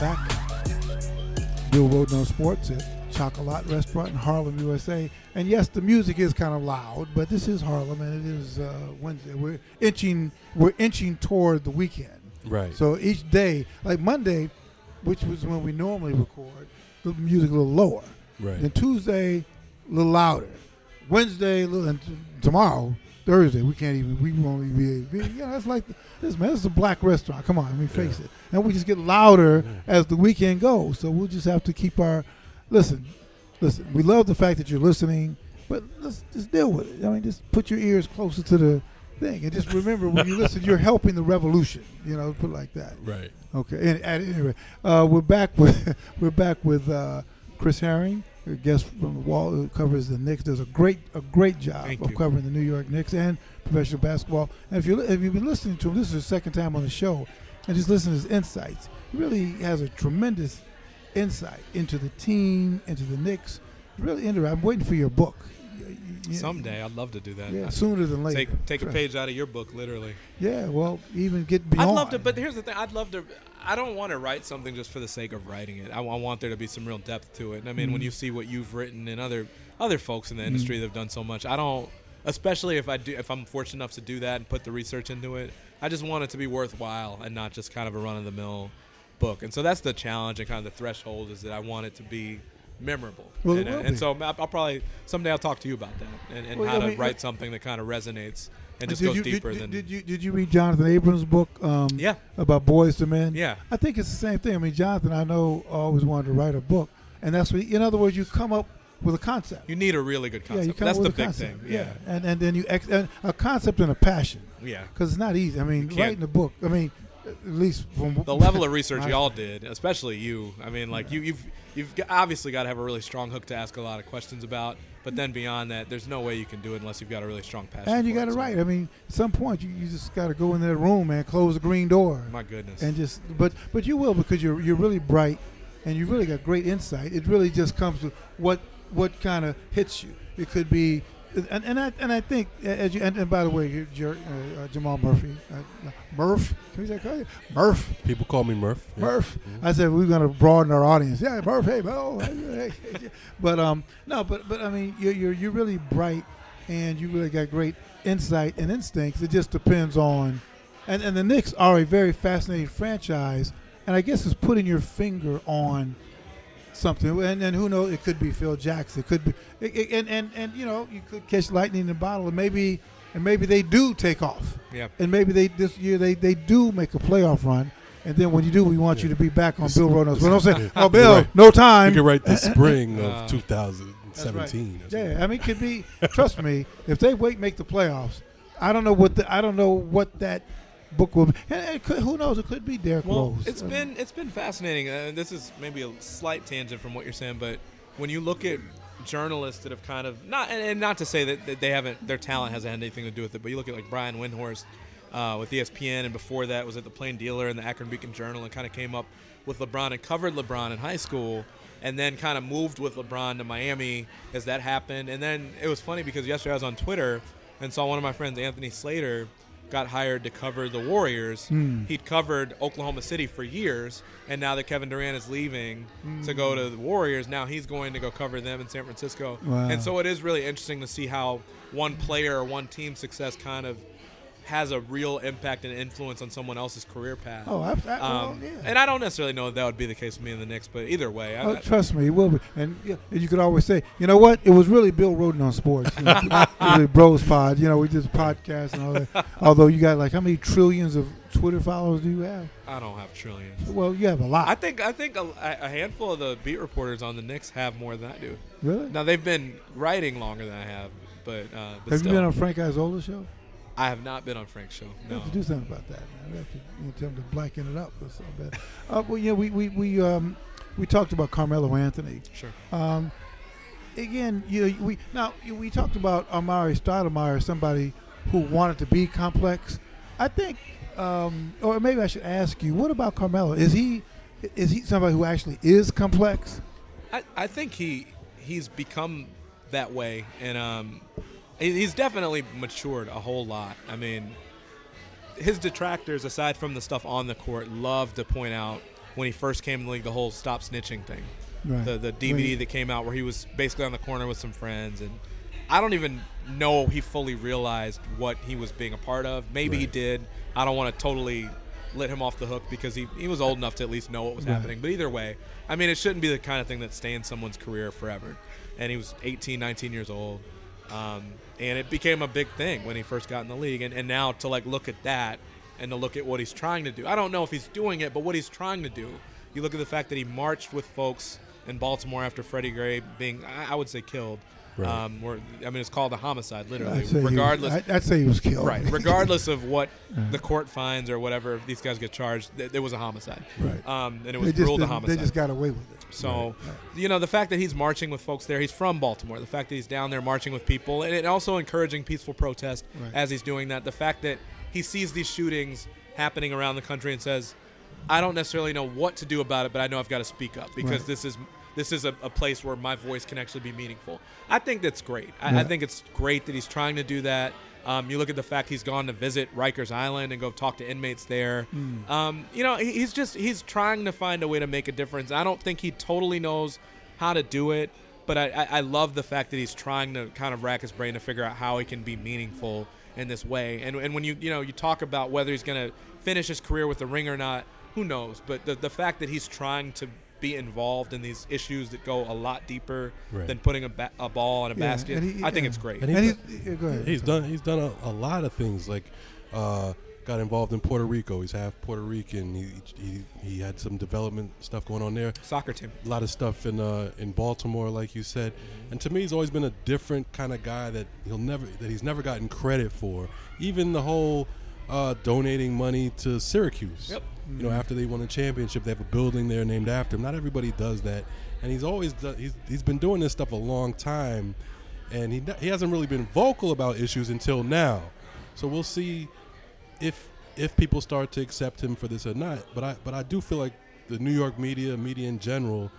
back. Bill Rhoden on Sports at Chocolat Restaurant in Harlem, USA. And yes, the music is kind of loud, but this is Harlem, and it is uh, Wednesday. We're inching, we're inching toward the weekend. Right. So each day, like Monday, which was when we normally record, the music a little lower. right. Then Tuesday, a little louder. Wednesday, a little, and t- tomorrow, Thursday, we can't even. We won't even be. you know, it's like this man. This is a black restaurant. Come on, I mean, face Yeah. it. And we just get louder as the weekend goes. So we'll just have to keep our. Listen, listen. We love the fact that you're listening, but let's just deal with it. I mean, just put your ears closer to the thing, and just remember when you listen, you're helping the revolution. You know, put it like that. right. Okay. And, at any rate, uh, we're back with we're back with uh, Chris Herring, a guest from the Wall who covers the Knicks. Does a great a great job Thank of you. covering the New York Knicks and professional basketball. And if you if you've been listening to him, this is his second time on the show, and just listen to his insights. He really has a tremendous insight into the team, into the Knicks. Really interesting. I'm waiting for your book. Y- y- someday I'd love to do that. Yeah, sooner than later. take take a page out of your book, literally. Yeah, well, even get beyond. I'd love to, but here's the thing: I'd love to. I don't want to write something just for the sake of writing it. I, I want there to be some real depth to it. And I mean, when Mhm. you see what you've written and other other folks in the Mm-hmm. industry that have done so much, I don't. Especially if I do, if I'm fortunate enough to do that and put the research into it, I just want it to be worthwhile and not just kind of a run of the mill book. And so that's the challenge and kind of the threshold is that I want it to be memorable. Well, and, and so I'll, I'll probably someday I'll talk to you about that and, and Well, how I to mean, write uh, something that kind of resonates and just did goes you, deeper did, than did you did you read Jonathan Abrams' book? Um, yeah about boys to men. yeah I think it's the same thing. I mean, Jonathan, I know always wanted to write a book, and that's what. In other words, you come up with a concept. You need a really good yeah, you concept. come That's up the a big concept. thing. Yeah. and and then you ex- and a concept and a passion Yeah. because it's not easy. I mean, writing a book. I mean, at least from The level of research y'all did, especially you. I mean, like you, you've you've obviously got to have a really strong hook to ask a lot of questions about. But then beyond that, there's no way you can do it unless you've got a really strong passion. and you got it, write. I mean, at some point you, you just got to go in that room and close the green door My goodness. and just. But but you will because you're you're really bright and you really got great insight. It really just comes to what what kind of hits you. It could be. And, and I and I think as you and, and by the way, you're, uh, uh, Jamal Murphy, uh, Murph, can we say call you Murph? People call me Murph. Yeah. Murph. Mhm. I said we're gonna broaden our audience. Yeah, Murph. Hey, hey. but um, no, but but I mean, you're you're you're really bright, and you really got great insight and instincts. It just depends on, and and the Knicks are a very fascinating franchise, and I guess it's putting your finger on something. And and who knows? It could be Phil Jackson. It could be, it, it- and and and you know, you could catch lightning in a bottle, and maybe and maybe they do take off yeah. and maybe they this year they, they do make a playoff run, and then when you do, we want you to be back on Bill Rhoden's. But don't say, "Oh, Bill, Right. no time. You time." can write the spring Uh, of 2017. or. Yeah, I mean, it could be. trust me, if they wait, make the playoffs. I don't know what the I don't know what that book will be. And it could, who knows? It could be Derrick Well, Rose. it's mean, been it's been fascinating. Uh, this is maybe a slight tangent from what you're saying, but when you look at journalists that have kind of not and, and not to say that, that they haven't their talent hasn't had anything to do with it, but you look at like Brian Windhorst uh, with ESPN, and before that was at the Plain Dealer and the Akron Beacon Journal, and kind of came up with LeBron and covered LeBron in high school. And then kind of moved with LeBron to Miami as that happened. And then it was funny because yesterday I was on Twitter and saw one of my friends, Anthony Slater, got hired to cover the Warriors. Hmm. He'd covered Oklahoma City for years, and now that Kevin Durant is leaving to go to the Warriors, now he's going to go cover them in San Francisco. Wow. And so it is really interesting to see how one player or one team success kind of has a real impact and influence on someone else's career path. oh, I, I, well, Um, yeah. And I don't necessarily know if that would be the case with me in the Knicks, but either way, I, Oh, trust me, it will be. And yeah, you could always say, you know what? It was really Bill Rhoden on sports. You know, really Bros Pod. You know, we did podcast and all that. Although you got like how many trillions of Twitter followers do you have? I don't have trillions. Well, you have a lot. I think I think a, a handful of the beat reporters on the Knicks have more than I do. really? Now they've been writing longer than I have, but, uh, but have still, you been on Frank Isola's show? I have not been on Frank's show. We have to do something about that, man. We have to you know, tell him to blacken it up or something. uh, well, yeah, we we we um we talked about Carmelo Anthony. Sure. Um, again, you know, we now we talked about Amar'e Stoudemire, somebody who wanted to be complex. I think, um, or maybe I should ask you, what about Carmelo? Is he is he somebody who actually is complex? I, I think he he's become that way, and um, he's definitely matured a whole lot. I mean, his detractors, aside from the stuff on the court, love to point out when he first came in the league the whole stop snitching thing. Right. the the DVD that came out where he was basically on the corner with some friends, and I don't even know he fully realized what he was being a part of. Maybe he did. I don't want to totally let him off the hook because he, he was old enough to at least know what was Right. happening. But either way, I mean, it shouldn't be the kind of thing that stains someone's career forever. And he was 18, 19 years old. Um, and it became a big thing when he first got in the league. And, and now to like look at that and to look at what he's trying to do. I don't know if he's doing it, but what he's trying to do. You look at the fact that he marched with folks in Baltimore after Freddie Gray being, I would say, killed. Right. Um, where, I mean, it's called a homicide, literally. I'd say he was- regardless, I- I'd say he was killed. right? Regardless of what the court finds or whatever, if these guys get charged, th- there was a homicide. Right. Um, and it They was just, ruled a homicide. they just got away with it. So, you know, the fact that he's marching with folks there, he's from Baltimore. The fact that he's down there marching with people, and it also encouraging peaceful protest as he's doing that. The fact that he sees these shootings happening around the country and says, "I don't necessarily know what to do about it, but I know I've got to speak up because this is." This is a, a place where my voice can actually be meaningful. I think that's great. I, I think it's great that he's trying to do that. Um, you look at the fact he's gone to visit Rikers Island and go talk to inmates there. Hmm. Um, you know, he- he's just he's trying to find a way to make a difference. I don't think he totally knows how to do it, but I, I, I love the fact that he's trying to kind of rack his brain to figure out how he can be meaningful in this way. And and when you you know you talk about whether he's going to finish his career with the ring or not, who knows? But the the fact that he's trying to be involved in these issues that go a lot deeper Right. than putting a, ba- a ball in a Yeah, basket, and he- I think yeah. it's great. And And he's- he's, yeah, go ahead. He's done. He's done a, a lot of things. Like uh, got involved in Puerto Rico. He's half Puerto Rican. He he, he had some development stuff going on there. Soccer team. A lot of stuff in uh, in Baltimore, like you said. And to me, he's always been a different kind of guy that he'll never that he's never gotten credit for. Even the whole uh, donating money to Syracuse. Yep. You know, after they won the championship, they have a building there named after him. Not everybody does that, and he's always done, he's he's been doing this stuff a long time, and he he hasn't really been vocal about issues until now. So we'll see if if people start to accept him for this or not. But I but I do feel like the New York media, media in general,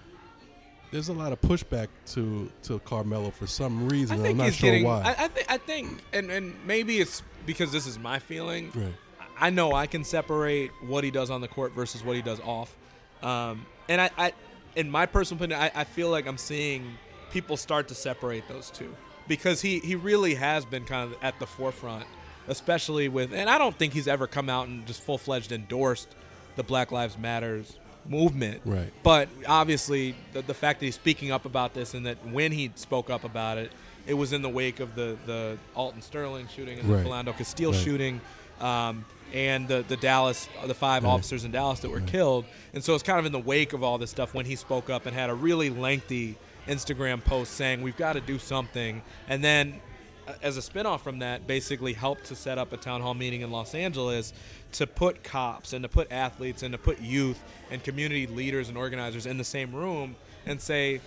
there's a lot of pushback to to Carmelo for some reason. I think I'm not he's sure getting. why. I, I think. I think, and and maybe it's because this is my feeling. right. I know I can separate what he does on the court versus what he does off. Um, and I, I, in my personal opinion, I, I feel like I'm seeing people start to separate those two because he, he really has been kind of at the forefront, especially with, and I don't think he's ever come out and just full fledged endorsed the Black Lives Matters movement. Right. But obviously, the, the fact that he's speaking up about this and that when he spoke up about it, it was in the wake of the, the Alton Sterling shooting and Right. the Philando Castile Right. shooting. Um, and the, the Dallas, the five Right. officers in Dallas that were killed. And so it's kind of in the wake of all this stuff when he spoke up and had a really lengthy Instagram post saying, we've got to do something. And then, uh, as a spinoff from that, basically helped to set up a town hall meeting in Los Angeles to put cops and to put athletes and to put youth and community leaders and organizers in the same room and say,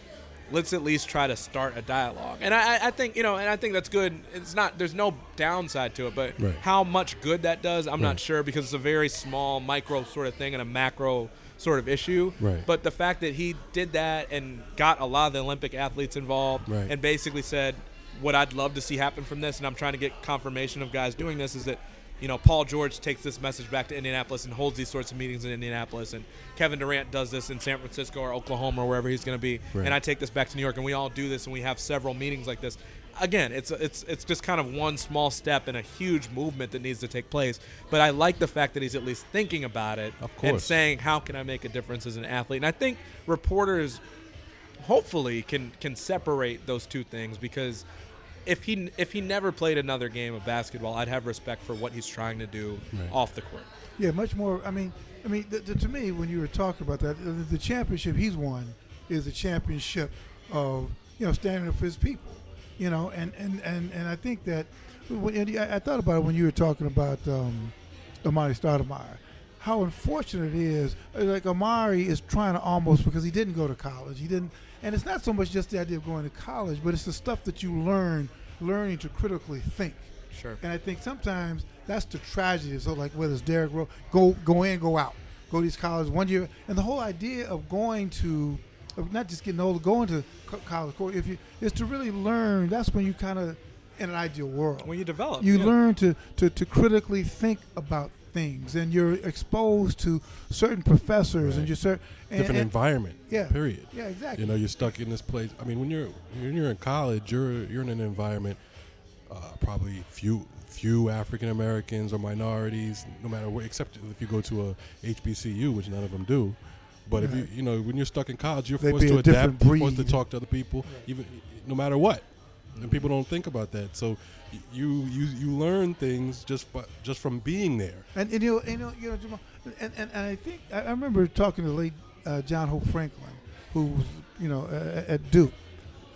let's at least try to start a dialogue. And I, I- think you know, and I think that's good. It's not there's no downside to it, but Right. how much good that does, I'm Right. not sure because it's a very small micro sort of thing and a macro sort of issue. Right. But the fact that he did that and got a lot of the Olympic athletes involved and basically said what I'd love to see happen from this and I'm trying to get confirmation of guys doing this is that you know, Paul George takes this message back to Indianapolis and holds these sorts of meetings in Indianapolis, and Kevin Durant does this in San Francisco or Oklahoma or wherever he's going to be, Right. and I take this back to New York, and we all do this, and we have several meetings like this. Again, it's it's it's just kind of one small step in a huge movement that needs to take place. But I like the fact that he's at least thinking about it Of and saying, "How can I make a difference as an athlete?" And I think reporters hopefully can can separate those two things because if he if he never played another game of basketball, I'd have respect for what he's trying to do Right. off the court. Yeah, much more. I mean, I mean, th- th- to me, when you were talking about that, the, the championship he's won is the championship of you know standing up for his people. You know, and and and, and I think that when, and I, I thought about it when you were talking about um, Amar'e Stoudemire. How unfortunate it is. Like Amar'e is trying to almost because he didn't go to college. He didn't, and it's not so much just the idea of going to college, but it's the stuff that you learn, learning to critically think. Sure. And I think sometimes that's the tragedy. So like whether it's Derrick Rose, go go in, go out, go to these colleges one year, and the whole idea of going to, of not just getting older, going to co- college, if you is to really learn. That's when you kind of, in an ideal world, When you develop, you yeah. learn to, to to critically think about things, and you're exposed to certain professors, and Right. you're certain Different environment. yeah. Period. Yeah, exactly. You know, you're stuck in this place. I mean, when you're when you're in college, you're you're in an environment uh, probably few few African Americans or minorities, no matter where, except if you go to a HBCU, which none of them do. But if you you know when you're stuck in college, you're They'd forced to adapt, you're forced to talk to other people, even no matter what. And people don't think about that. So you you you learn things just by, just from being there. And, and you know, you know, you know, Jamal, and, and, and I think I, I remember talking to late uh, John Hope Franklin, who was you know uh, at Duke,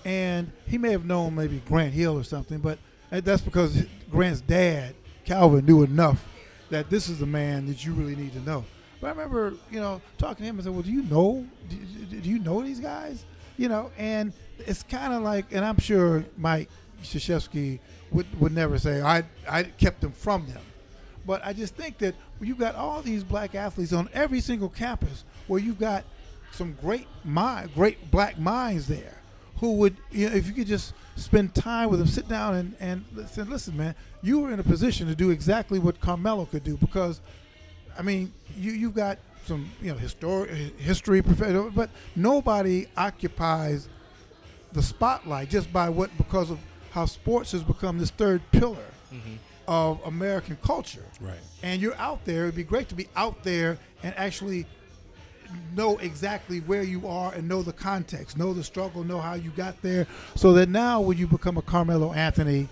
and he may have known maybe Grant Hill or something, but uh, that's because Grant's dad Calvin knew enough that this is the man that you really need to know. But I remember you know talking to him and said, "Well, do you know? Do- do you know these guys? You know?" And it's kind of like, and I'm sure Mike Krzyzewski would would never say I I kept them from them. But I just think that you got all these black athletes on every single campus where you've got some great mind, great black minds there who would, you know, if you could just spend time with them, sit down and, and listen, listen, man, you were in a position to do exactly what Carmelo could do because, I mean, you, you've got some, you know, histori- history, prof- but nobody occupies the spotlight just by what, because of how sports has become this third pillar Mm-hmm. of American culture. Right. And you're out there. It'd be great to be out there and actually know exactly where you are and know the context, know the struggle, know how you got there, so that now when you become a Carmelo Anthony,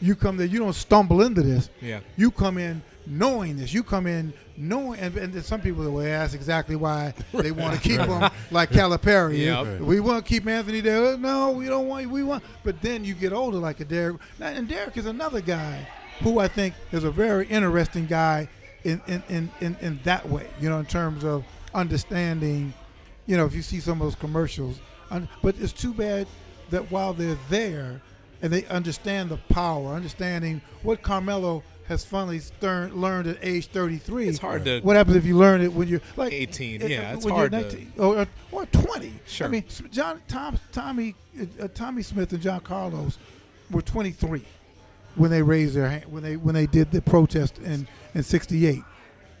you come there. You don't stumble into this. Yeah. You come in knowing this. You come in knowing, and, and some people will ask exactly why they want to keep him like Calipari. Yep. We want to keep Anthony there. No, we don't want. We want. But then you get older, like a Derek. Now, And Derek is another guy who I think is a very interesting guy in in, in, in, in that way. You know, in terms of understanding. You know, if you see some of those commercials, but it's too bad that while they're there and they understand the power, understanding what Carmelo has finally stern, learned at age 33. It's hard to- What happens if you learn it when you're like 18, uh, yeah, it's when hard you're to- 19 or, or, or 20. Sure. I mean, John, Tom, Tommy, uh, uh, Tommie Smith and John Carlos were 23 when they raised their hand when they when they did the protest in in '68.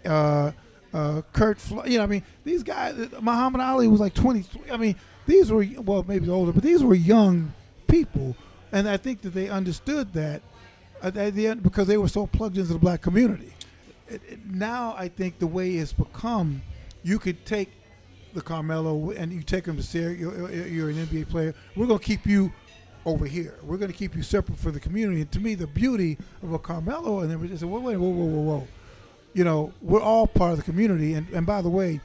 Uh, uh, Kurt, Flo- you know, I mean, these guys. uh, Muhammad Ali was like 23. I mean, these were well, maybe older, but these were young people, and I think that they understood that at the end because they were so plugged into the black community. It, it, now I think the way it's become, you could take the Carmelo and you take him to say you're, you're an NBA player. We're going to keep you over here. We're going to keep you separate from the community. And to me, the beauty of a Carmelo, and then we just say, whoa, whoa, whoa, whoa, whoa. You know, we're all part of the community. And, and by the way,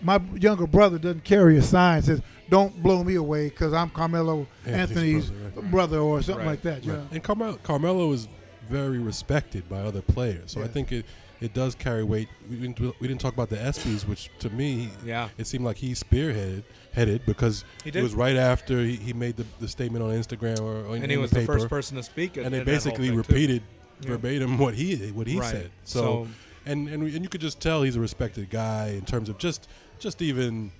my younger brother doesn't carry a sign says, don't blow me away because I'm Carmelo Anthony's Anthony's brother, brother, or something Right. like that. You Right. know? And Carmelo, Carmelo is very respected by other players, so I think it, it does carry weight. We didn't, we didn't talk about the ESPYS, which to me, Yeah. it seemed like he spearheaded headed because He it was right after he, he made the, the statement on Instagram or, or in, and he was the the first person to speak. and they basically thing, too. repeated Yeah. verbatim what he what he Right. said. So, So, and, and and you could just tell he's a respected guy in terms of just just even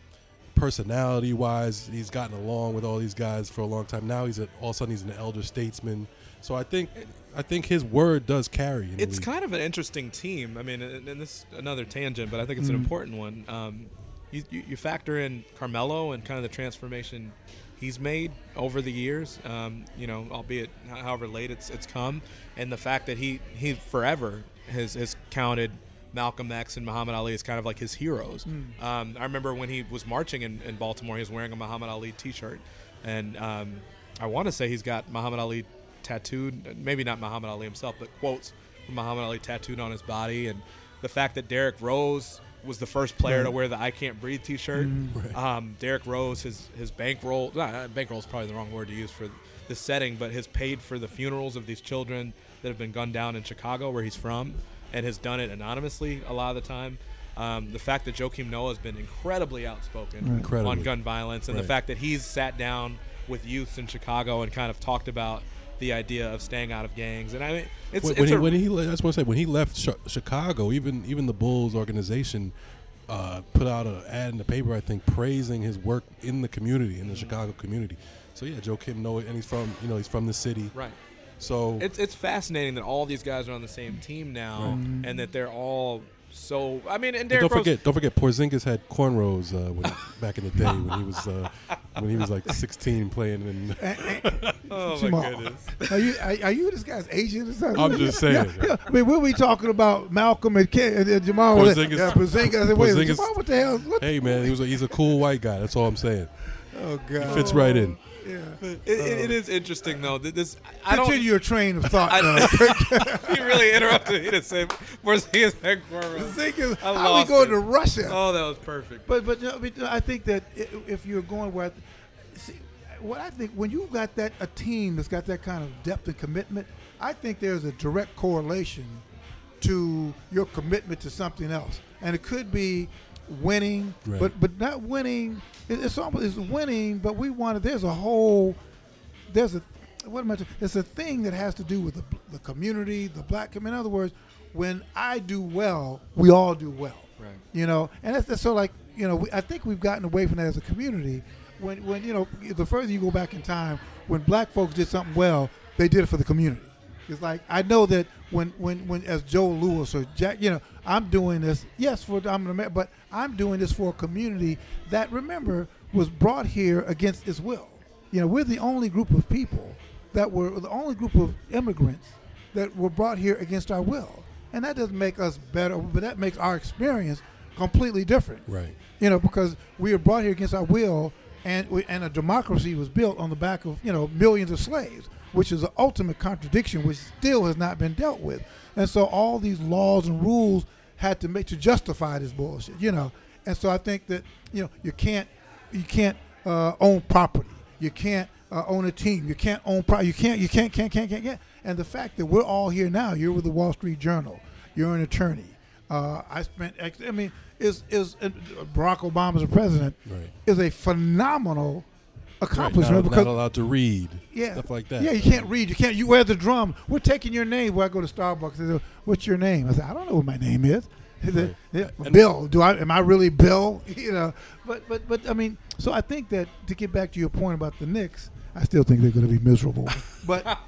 personality wise he's gotten along with all these guys for a long time now he's a, all of a sudden he's an elder statesman so i think i think his word does carry in it's kind of an interesting team. I mean, and and this is another tangent, but I think it's an Mhm. important one. Um, you, you, you factor in Carmelo and kind of the transformation he's made over the years. Um, you know, albeit however late it's it's come, and the fact that he he forever has has counted Malcolm X and Muhammad Ali as kind of like his heroes. Um, I remember when he was marching in, in Baltimore, he was wearing a Muhammad Ali T-shirt, and um, I want to say he's got Muhammad Ali tattooed. Maybe not Muhammad Ali himself, but quotes from Muhammad Ali tattooed on his body, and the fact that Derrick Rose was the first player to wear the "I Can't Breathe" T-shirt. Um, Derrick Rose, his his bankroll, nah, bankroll is probably the wrong word to use for this setting, but has paid for the funerals of these children that have been gunned down in Chicago, where he's from, and has done it anonymously a lot of the time. Um, the fact that Joakim Noah has been incredibly outspoken Incredibly. on gun violence, and the fact that he's sat down with youths in Chicago and kind of talked about the idea of staying out of gangs. And I mean, it's, when, it's when he, a, when he le- that's what I said when he left Chi- Chicago even even the Bulls organization uh, put out an ad in the paper I think praising his work in the community in the Chicago community so yeah Joakim Noah and he's from you know he's from the city right. So It's it's fascinating that all these guys are on the same team now, Right. and that they're all so. I mean, and And Derrick don't Rose. forget, don't forget, Porzingis had cornrows uh, when, back in the day when he was uh, when he was like 16 playing. In, Oh Jamal. my goodness. Are you are, are you this guy's agent or something? I'm just saying. Yeah, yeah. I mean, what we talking about? Malcolm and, Ken, and, and Jamal. Porzingis- Yeah, Porzingis. I said, wait, Porzingis- Jamal, what the hell? What? hey man, he was a, he's a cool white guy. That's all I'm saying. Oh God, Fits right in. Yeah. It, it, it uh. is interesting though. that This I don't. Continue your train of thought. I- though. he really interrupted me to say Porzingis had cornrows. Porzingis, I how we lost going it. to Russia? Oh, that was perfect. But but you know, I I think that i- if you're going where, see, what I think when you got that a team that's got that kind of depth and commitment, I think there's a direct correlation to your commitment to something else, and it could be winning, Right. but but not winning. it- It's almost it's winning, but we want to. There's a whole there's a what am I? It's a thing that has to do with the, the community, the black community. In other words, when I do well, we all do well. Right. You know, and that's, that's so like you know, we, I think we've gotten away from that as a community. When when you know, the further you go back in time, when black folks did something well, they did it for the community. It's like I know that when when when as Joe Louis or Jack, you know, I'm doing this. Yes, for I'm an Amer- but I'm doing this for a community that remember was brought here against its will. You know, we're the only group of people that were the only group of immigrants that were brought here against our will, and that doesn't make us better, but that makes our experience completely different. Right. You know, because we were brought here against our will, and we, and a democracy was built on the back of you know millions of slaves. Which is an ultimate contradiction, which still has not been dealt with. And so all these laws and rules had to make to justify this bullshit, you know. And so I think that you know you can't you can't uh, own property, you can't uh, own a team, you can't own pro- you can't you can't can't can't can't can't. And the fact that we're all here now, you're with the Wall Street Journal, you're an attorney. Uh, I spent I mean is is Barack Obama as a president Right. is a phenomenal Right, accomplishment not, because not allowed to read. yeah, Stuff like that. Yeah, you can't read. You can't. You wear the drum. We're taking your name. Where I go to Starbucks, they "What's your name?" I say, "I don't know what my name is." Right. "Yeah, And- Bill. Do I? Am I really Bill? You know. But but but I mean, so I think that to get back to your point about the Knicks, I still think they're going to be miserable. but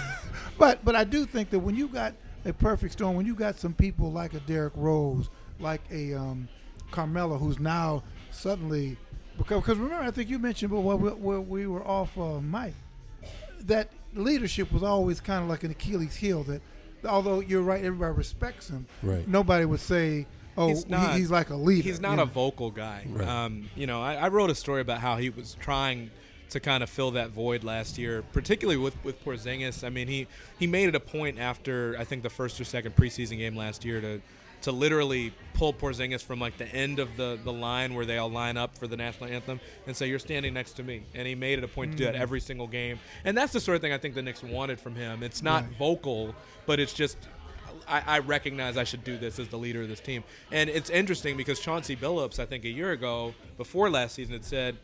but but I do think that when you got a perfect storm, when you got some people like a Derrick Rose, like a um, Carmelo, who's now suddenly because, because remember, I think you mentioned but when we, when we were off uh, mic that leadership was always kind of like an Achilles heel. That although you're right, everybody respects him. Right. Nobody would say, "Oh, He's he- not- he's like a leader." He's not a know? vocal guy. Right. Um, you know, I, I wrote a story about how he was trying to kind of fill that void last year, particularly with with Porzingis. I mean, he he made it a point after I think the first or second preseason game last year to to literally pull Porzingis from like the end of the, the line where they all line up for the national anthem and say you're standing next to me and he made it a point to do that Mm. every single game and that's the sort of thing I think the Knicks wanted from him it's not Right. vocal but it's just I, I recognize I should do this as the leader of this team. And it's interesting because Chauncey Billups, I think a year ago, before last season, had said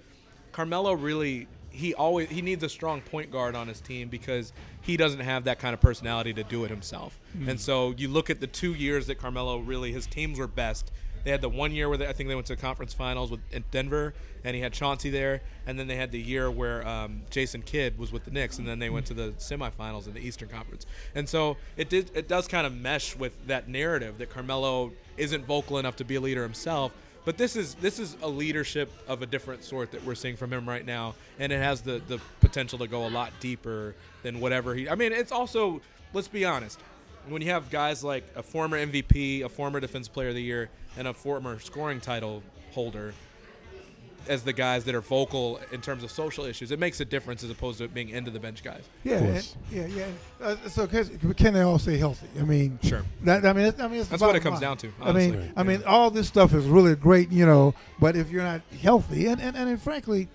Carmelo really he always he needs a strong point guard on his team because he doesn't have that kind of personality to do it himself. And so you look at the two years that Carmelo really his teams were best. They had the one year where they, I think they went to the conference finals with Denver, and he had Chauncey there, and then they had the year where um, Jason Kidd was with the Knicks, and then they went to the semifinals in the Eastern Conference. And so it did it does kind of mesh with that narrative that Carmelo isn't vocal enough to be a leader himself, but this is this is a leadership of a different sort that we're seeing from him right now, and it has the the potential to go a lot deeper than whatever he. I mean, it's also let's be honest, when you have guys like a former MVP, a former Defensive Player of the Year, and a former scoring title holder as the guys that are vocal in terms of social issues, it makes a difference as opposed to it being end of the bench guys. Yeah, Of and- yeah, yeah. Uh, so can, can they all stay healthy? I mean, Sure. That, I mean, it's- I mean, it's That's what it comes line. down to, I mean, honestly. I mean, all this stuff is really great, you know. But if you're not healthy, and and, and frankly,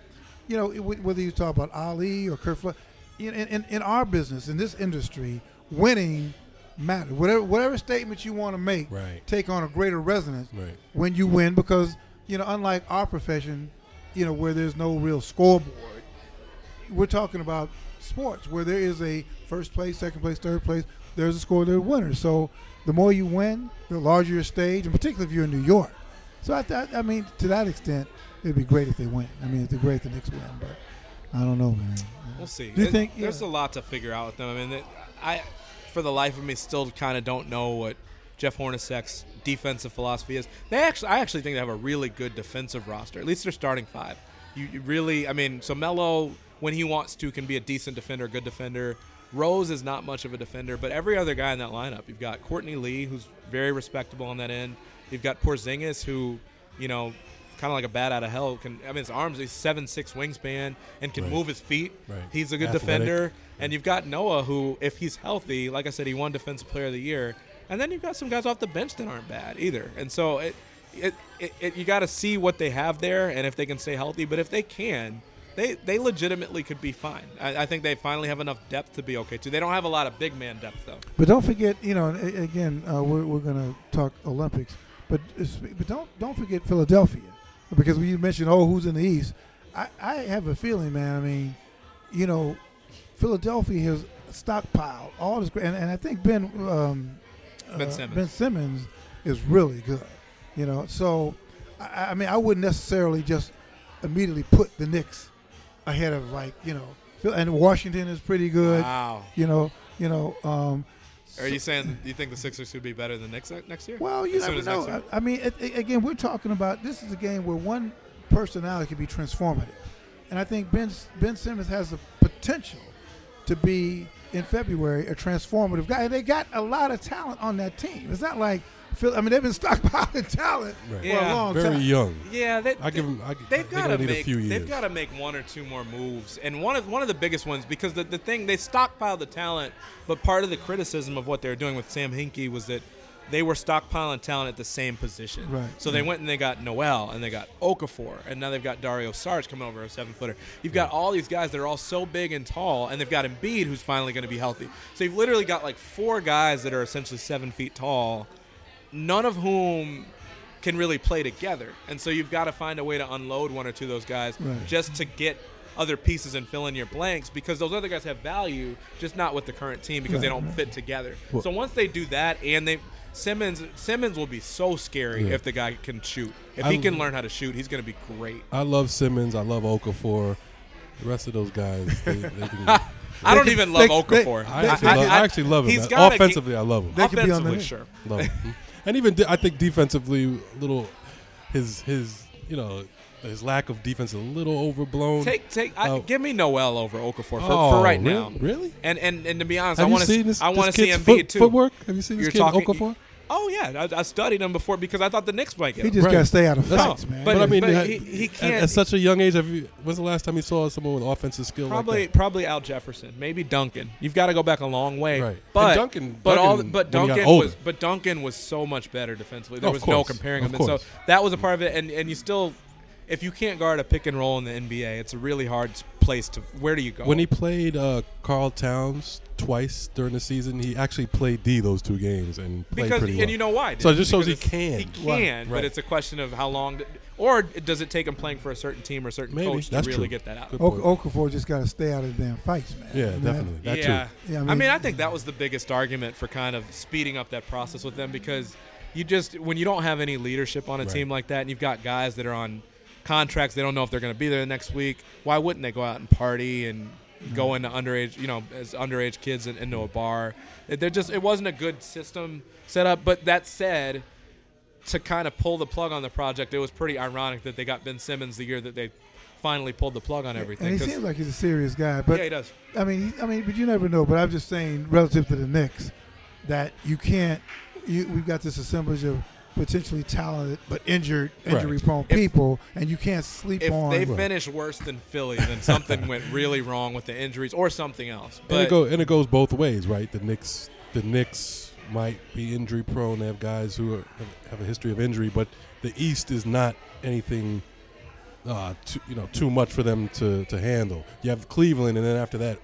you know, whether you talk about Ali or Curt Flood, in, in in our business, in this industry, winning matters. Whatever whatever statement you want to make, Right. take on a greater resonance Right. when you win, because you know, unlike our profession, you know, where there's no real scoreboard, we're talking about sports where there is a first place, second place, third place. There's a score, there's a winner. So the more you win, the larger your stage, and particularly if you're in New York. So I, th- I mean, to that extent, it'd be great if they win. I mean, it'd be great if the Knicks win, but I don't know, man. We'll see. Do you It- think- there's yeah. a lot to figure out with them? I mean, I, for the life of me, still kind of don't know what Jeff Hornacek's defensive philosophy is. They actually, I actually think they have a really good defensive roster. At least they're starting five. You, you really, I mean, so Melo, when he wants to, can be a decent defender, good defender. Rose is not much of a defender, but every other guy in that lineup, you've got Courtney Lee, who's very respectable on that end. You've got Porzingis, who, you know, kind of like a bat out of hell. Can I mean, his arms, he's seven six wingspan and can Right. move his feet. Right. He's a good Athletic. defender. And you've got Noah, who, if he's healthy, like I said, he won Defensive Player of the Year. And then you've got some guys off the bench that aren't bad either. And so it, it, it, it you got to see what they have there and if they can stay healthy. But if they can, they they legitimately could be fine. I, I think they finally have enough depth to be okay too. They don't have a lot of big man depth though. But don't forget, you know, again, uh, we're, we're going to talk Olympics, but but don't don't forget Philadelphia, because when you mentioned oh who's in the East, I, I have a feeling, man. I mean, you know, Philadelphia has stockpiled all this, and, and I think Ben um, Ben uh, Simmons. Ben Simmons is really good. You know, so I, I mean, I wouldn't necessarily just immediately put the Knicks ahead of like you know, and Washington is pretty good. Wow. You know, you know. Um, Are you saying you think the Sixers would be better than the Knicks next year? Well, you never know. I, I mean, it, it- again, we're talking about this is a game where one personality can be transformative, and I think Ben Ben Simmons has the potential to be in February a transformative guy. And they got a lot of talent on that team. It's not like Phil. I mean, they've been stockpiling talent Right. for Yeah. a long Very time. Very young. Yeah, they, I give them. I, They've got gonna make. a few years. They've got to make one or two more moves, and one of one of the biggest ones because the, the thing they stockpiled the talent, but part of the criticism of what they were doing with Sam Hinkie was that they were stockpiling talent at the same position. Right. So they went and they got Noel and they got Okafor, and now they've got Dario Saric coming over a seven footer. You've got all these guys that are all so big and tall, and they've got Embiid who's finally going to be healthy. So you've literally got like four guys that are essentially seven feet tall, none of whom can really play together. And so you've got to find a way to unload one or two of those guys Right. just to get other pieces and fill in your blanks because those other guys have value, just not with the current team because they don't right. fit together. Well- so once they do that and they Simmons Simmons will be so scary Yeah. if the guy can shoot. If I- he can learn how to shoot, he's going to be great. I love Simmons. I love Okafor. The rest of those guys, they, they can, I don't can- even love they- they- Okafor. I, actually love, I actually love him. he's man. gotta Offensively, I love him. They could be on the Offensively, sure. Love him. and even de- I think defensively, a little his his you know his lack of defense is a little overblown. Take take I, Oh. give me Noel over Okafor for, Oh, for right really? now. Really? And and and to be honest, Have I want to this? I want to see kid's Embiid foot, too. Footwork? Have you seen this You're kid talking- Okafor? Oh yeah, I, I studied him before because I thought the Knicks might get He just Right. got to stay out of That's- fights, man. but- But I mean, but he- he can't- At, such a young age, have you, when's the last time you saw someone with offensive skill Probably like probably Al Jefferson, maybe Duncan. You've got to go back a long way. Right. But And Duncan- but all Duncan, but when he got Duncan was but Duncan was so much better defensively. There Of was no comparing Of him, and so that was a part of it. And and you still, if you can't guard a pick and roll in the NBA, it's a really hard place to. Where do you go? When he played uh, Karl Towns twice during the season, he actually played D those two games and played because pretty well. and you know why? So it just shows he can. He can, Right, but it's a question of how long, d- or does it take him playing for a certain team or a certain Maybe. coach to That's really true. get that out? Good Ok- point. Okafor just got to stay out of the damn fights, man. Yeah, I mean, definitely. That yeah. too. Yeah, I I mean- mean, I think that was the biggest argument for kind of speeding up that process with them because you just when you don't have any leadership on a Right. team like that and you've got guys that are on contracts. They don't know if they're going to be there next week. Why wouldn't they go out and party and mm-hmm. go into underage you know as underage kids in, into a bar? They're just it wasn't a good system set up. But that said to kind of pull the plug on the project it was pretty ironic that they got Ben Simmons the year that they finally pulled the plug on everything And he seems like he's a serious guy, but yeah he does. I mean, I mean, but you never know. But I'm just saying, relative to the Knicks, that you can't. You, we've got this assemblage of potentially talented but injured, Right. injury-prone If- people, and you can't sleep if on. they Right. finish worse than Philly, then something went really wrong with the injuries or something else. and it go and it goes both ways, right? The Knicks, the Knicks might be injury prone. They have guys who are, have, have a history of injury, but the East is not anything, uh, too, you know, too much for them to, to handle. You have Cleveland, and then after that,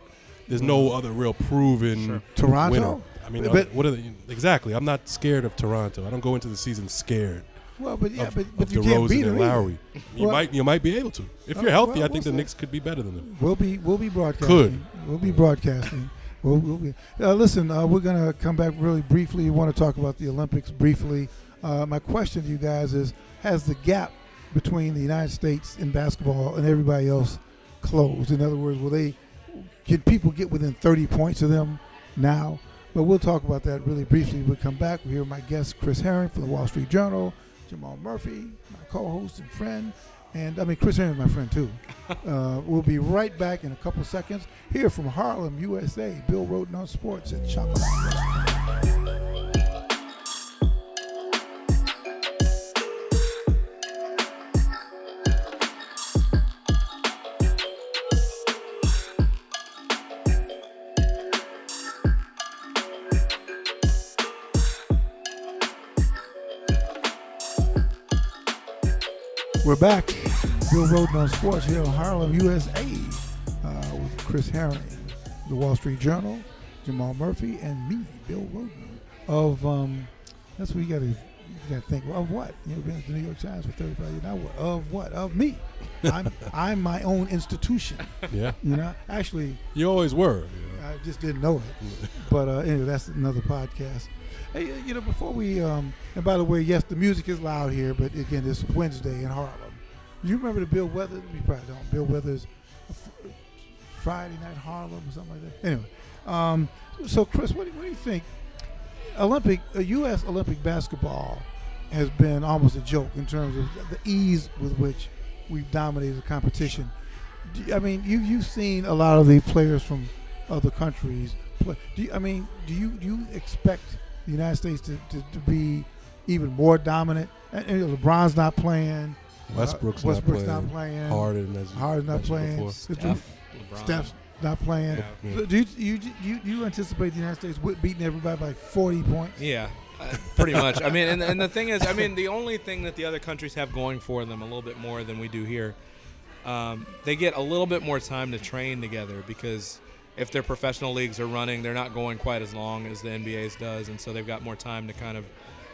there's no other real proven Sure. Toronto. winner. I mean, But- what are they, exactly? I'm not scared of Toronto. I don't go into the season scared Well, but yeah, of, but, of but you can't beat them. either. Lowry. You Well- might you might be able to if you're healthy. well, I think we'll the. Knicks could be better than them. We'll be we'll be broadcasting. Could. We'll be broadcasting. we'll, we'll be. Uh, listen, uh, we're gonna come back really briefly. We want to talk about the Olympics briefly. Uh, my question to you guys is: Has the gap between the United States in basketball and everybody else closed? In other words, will they? Can people get within 30 points of them now? But we'll talk about that really briefly. We'll come back. We'll hear my guest Chris Herring from the Wall Street Journal, Jamal Murphy, my co-host and friend, and I mean Chris Herring is my friend too. Uh, we'll be right back in a couple seconds. Here from Harlem, USA, Bill Rhoden on Sports at Chocolate. We're back. Bill Rhoden on Sports here in Harlem, USA, uh, with Chris Herring, the Wall Street Journal, Jamal Murphy, and me, Bill Rhoden. Of um, that's what you got to you got to think of what you know, been at the New York Times for 35 years. Now what? Of what? Of me. I'm I'm my own institution. Yeah, You know, actually, you always were. I just didn't know it. But uh, anyway, that's another podcast. Hey, you know, before we um, and by the way, yes, the music is loud here, but again, it's Wednesday in Harlem. You remember the Bill Withers? You probably don't. Bill Withers, Friday Night Harlem or something like that. Anyway, um, so Chris, what do, what do you think? Olympic, uh, U.S. Olympic basketball has been almost a joke in terms of the ease with which we've dominated the competition. I mean, you you've seen a lot of the players from other countries play. You, I mean, do you do you expect the United States to, to, to be even more dominant? And, and LeBron's not playing. Westbrook's, uh, Westbrook's not not playing. playing. Harden, as you Harden's not playing. before. Steph, Steph, Steph's not playing. Yeah. So do you, you, do you, do you anticipate the United States wi- beating everybody by 40 points? Yeah, uh, pretty much. I mean, and, and the thing is, I mean, the only thing that the other countries have going for them a little bit more than we do here, um, they get a little bit more time to train together because if their professional leagues are running, they're not going quite as long as the NBA's does, and so they've got more time to kind of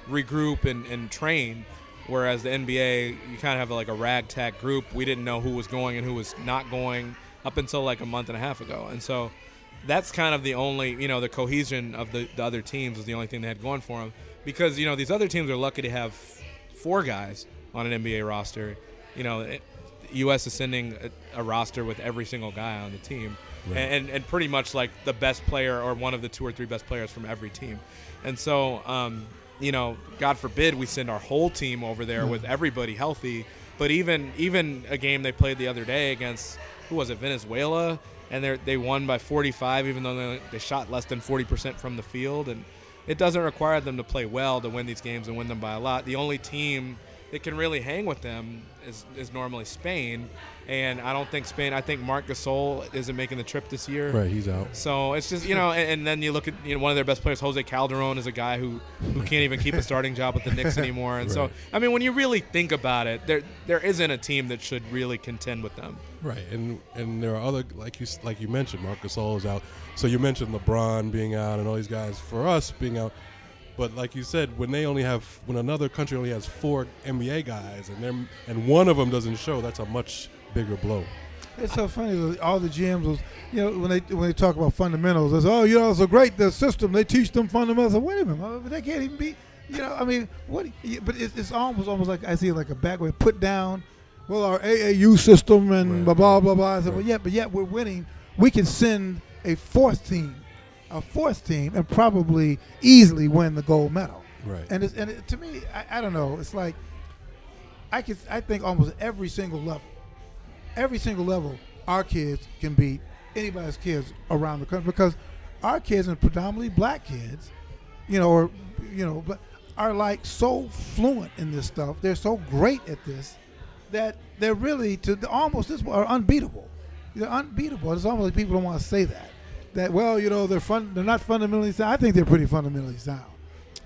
regroup and, and train. Whereas the NBA, you kind of have like a ragtag group. We didn't know who was going and who was not going up until like a month and a half ago, and so that's kind of the only you know the cohesion of the, the other teams is the only thing they had going for them because you know these other teams are lucky to have four guys on an NBA roster. You know, it, U.S. is sending a, a roster with every single guy on the team, Right. and, and pretty much like the best player or one of the two or three best players from every team, and so um, you know, God forbid we send our whole team over there with everybody healthy. But even even a game they played the other day against who was it Venezuela, and they they won by 45, even though they, they shot less than 40 percent from the field, and it doesn't require them to play well to win these games and win them by a lot. The only team that can really hang with them is, is normally Spain, and I don't think Spain. I think Marc Gasol isn't making the trip this year. Right, he's out. So it's just you know, and, and then you look at you know one of their best players, Jose Calderon, is a guy who who can't even keep a starting job with the Knicks anymore. And so I mean, when you really think about it, there there isn't a team that should really contend with them. Right, and and there are other like you like you mentioned, Marcus Gasol is out. So you mentioned LeBron being out and all these guys for us being out. But like you said, when they only have when another country only has four NBA guys and them and one of them doesn't show, that's a much bigger blow. It's so funny. All the GMs was, you know, when they when they talk about fundamentals, it's oh, you know, it's a great the system. They teach them fundamentals. Wait a minute, they can't even be, you know. I mean, what? But it's, it's almost almost like I see it like a back way put down. Well, our AAU system and Right. blah blah blah blah. I said, Right. well, yeah, but yet we're winning. We can send a fourth team, a fourth team, and probably easily win the gold medal. Right. And it's, and it, to me, I, I don't know. It's like I can I think almost every single level, every single level, our kids can beat anybody's kids around the country because our kids and predominantly black kids, you know, or you know, but are like so fluent in this stuff. They're so great at this that they're really to the, almost this are unbeatable. They're unbeatable. It's almost like people don't want to say that. That well, you know, they're fun. They're not fundamentally sound. I think they're pretty fundamentally sound.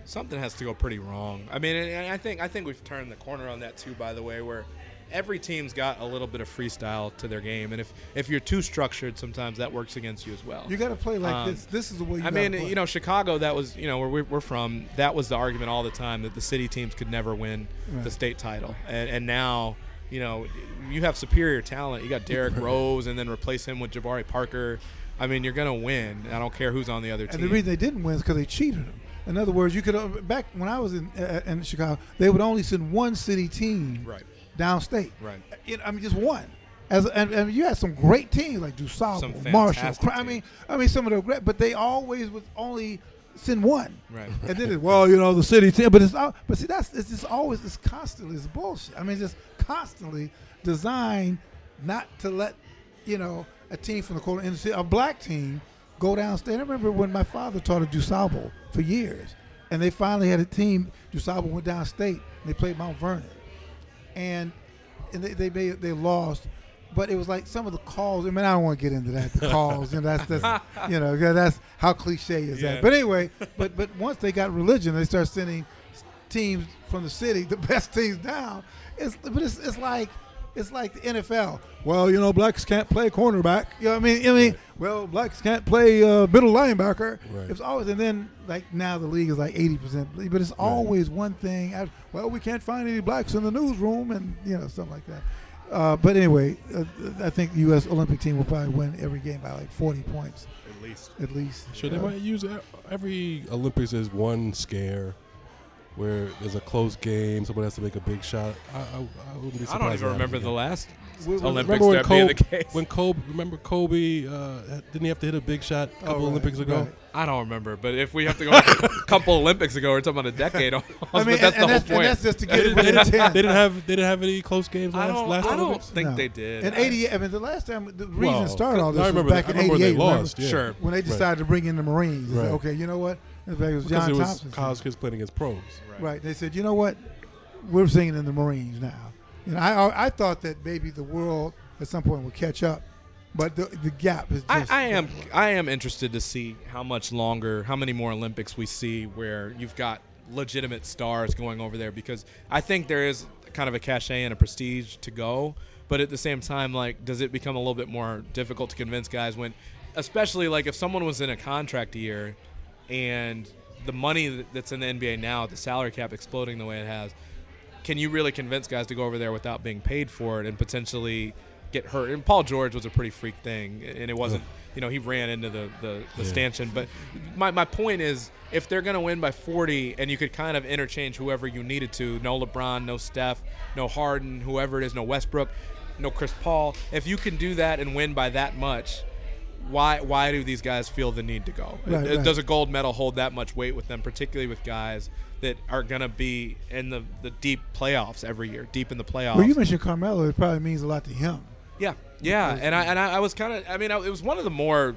Something has to go pretty wrong. I mean, and I think I think we've turned the corner on that too. By the way, where every team's got a little bit of freestyle to their game, and if if you're too structured, sometimes that works against you as well. You got to play like Um, this. This is the way. You I mean, play. you know, Chicago. That was, you know, where we're, we're from. That was the argument all the time that the city teams could never win the state title, and, and now, you know, you have superior talent. You got Derrick Rose, and then replace him with Jabari Parker. I mean, you're gonna win. I don't care who's on the other And team. the reason they didn't win is because they cheated them. In other words, you could uh, back when I was in uh, in Chicago, they would only send one city team right, downstate. right. You know, I mean, just one. As and, and you had some great teams like DuSable, Marshall. I mean. I mean, some of the great, but they always would only send one. Right. And then it, well, you know, the city team, but it's all, but see, that's it's just always it's constantly it's bullshit. I mean, it's just constantly designed not to let you know a team from the corner industry, a black team, go downstate. I remember when my father taught at DuSable for years, and they finally had a team. DuSable went downstate, and they played Mount Vernon, and and they they made, they lost. But it was like some of the calls. I mean, I don't want to get into that. The calls, and that's that's you know that's how cliche is Yeah. that. But anyway, but but once they got religion, they start sending teams from the city, the best teams down. It's but it's, it's like it's like the NFL. Well, you know, blacks can't play cornerback. You know what I mean? I mean, well, blacks can't play uh, middle linebacker. Right. It's always and then like now the league is like eighty percent, but it's always one thing. I, well, we can't find any blacks in the newsroom, and you know something like that. Uh, but anyway, uh, I think the U.S. Olympic team will probably win every game by like forty points At least. at least. Sure, they Uh, might use e- every Olympics as one scare. Where there's a close game, someone has to make a big shot. I, I, I wouldn't be surprised. I don't even remember the last When- when- Olympics remember when that being the case. when Kobe, remember Kobe? Uh, didn't he have to hit a big shot a couple Oh, right, Olympics ago? right. I don't remember, but if we have to go a couple Olympics ago, we're talking about a decade. Almost, I mean, but that's and, and the that's, whole and point. that's just to get it didn't, within they didn't- ten. they didn't have they didn't have any close games I last don't, last I don't Olympics. think No. they did. In '88, I mean, the last time the reason Well, started all this I remember was back I in '88. remember? lost. Yeah. Sure. When they decided to bring in the Marines, they said, Right. okay, you know what? In fact, it was because John it was Thompson. college kids playing against pros. Right. They said, you know what? We're singing in the Marines now. And I I thought that maybe the world at some point would catch up, but the the gap is I, just. I am I am interested to see how much longer, how many more Olympics we see where you've got legitimate stars going over there because I think there is kind of a cachet and a prestige to go, but at the same time, like, does it become a little bit more difficult to convince guys when, especially like if someone was in a contract year, and the money that's in the NBA now, the salary cap exploding the way it has, can you really convince guys to go over there without being paid for it and potentially get hurt? And Paul George was a pretty freak thing, and it wasn't, you know, he ran into the, the, the Yeah. stanchion. But my, my point is, if they're going to win by 40 and you could kind of interchange whoever you needed to, no LeBron, no Steph, no Harden, whoever it is, no Westbrook, no Chris Paul, if you can do that and win by that much, why why do these guys feel the need to go? Right, Does- right. Does a gold medal hold that much weight with them, particularly with guys that are going to be in the, the deep playoffs every year, deep in the playoffs? well, you mentioned Carmelo. It probably means a lot to him. yeah, yeah, and I and I, I was kind of, I mean, I, it was one of the more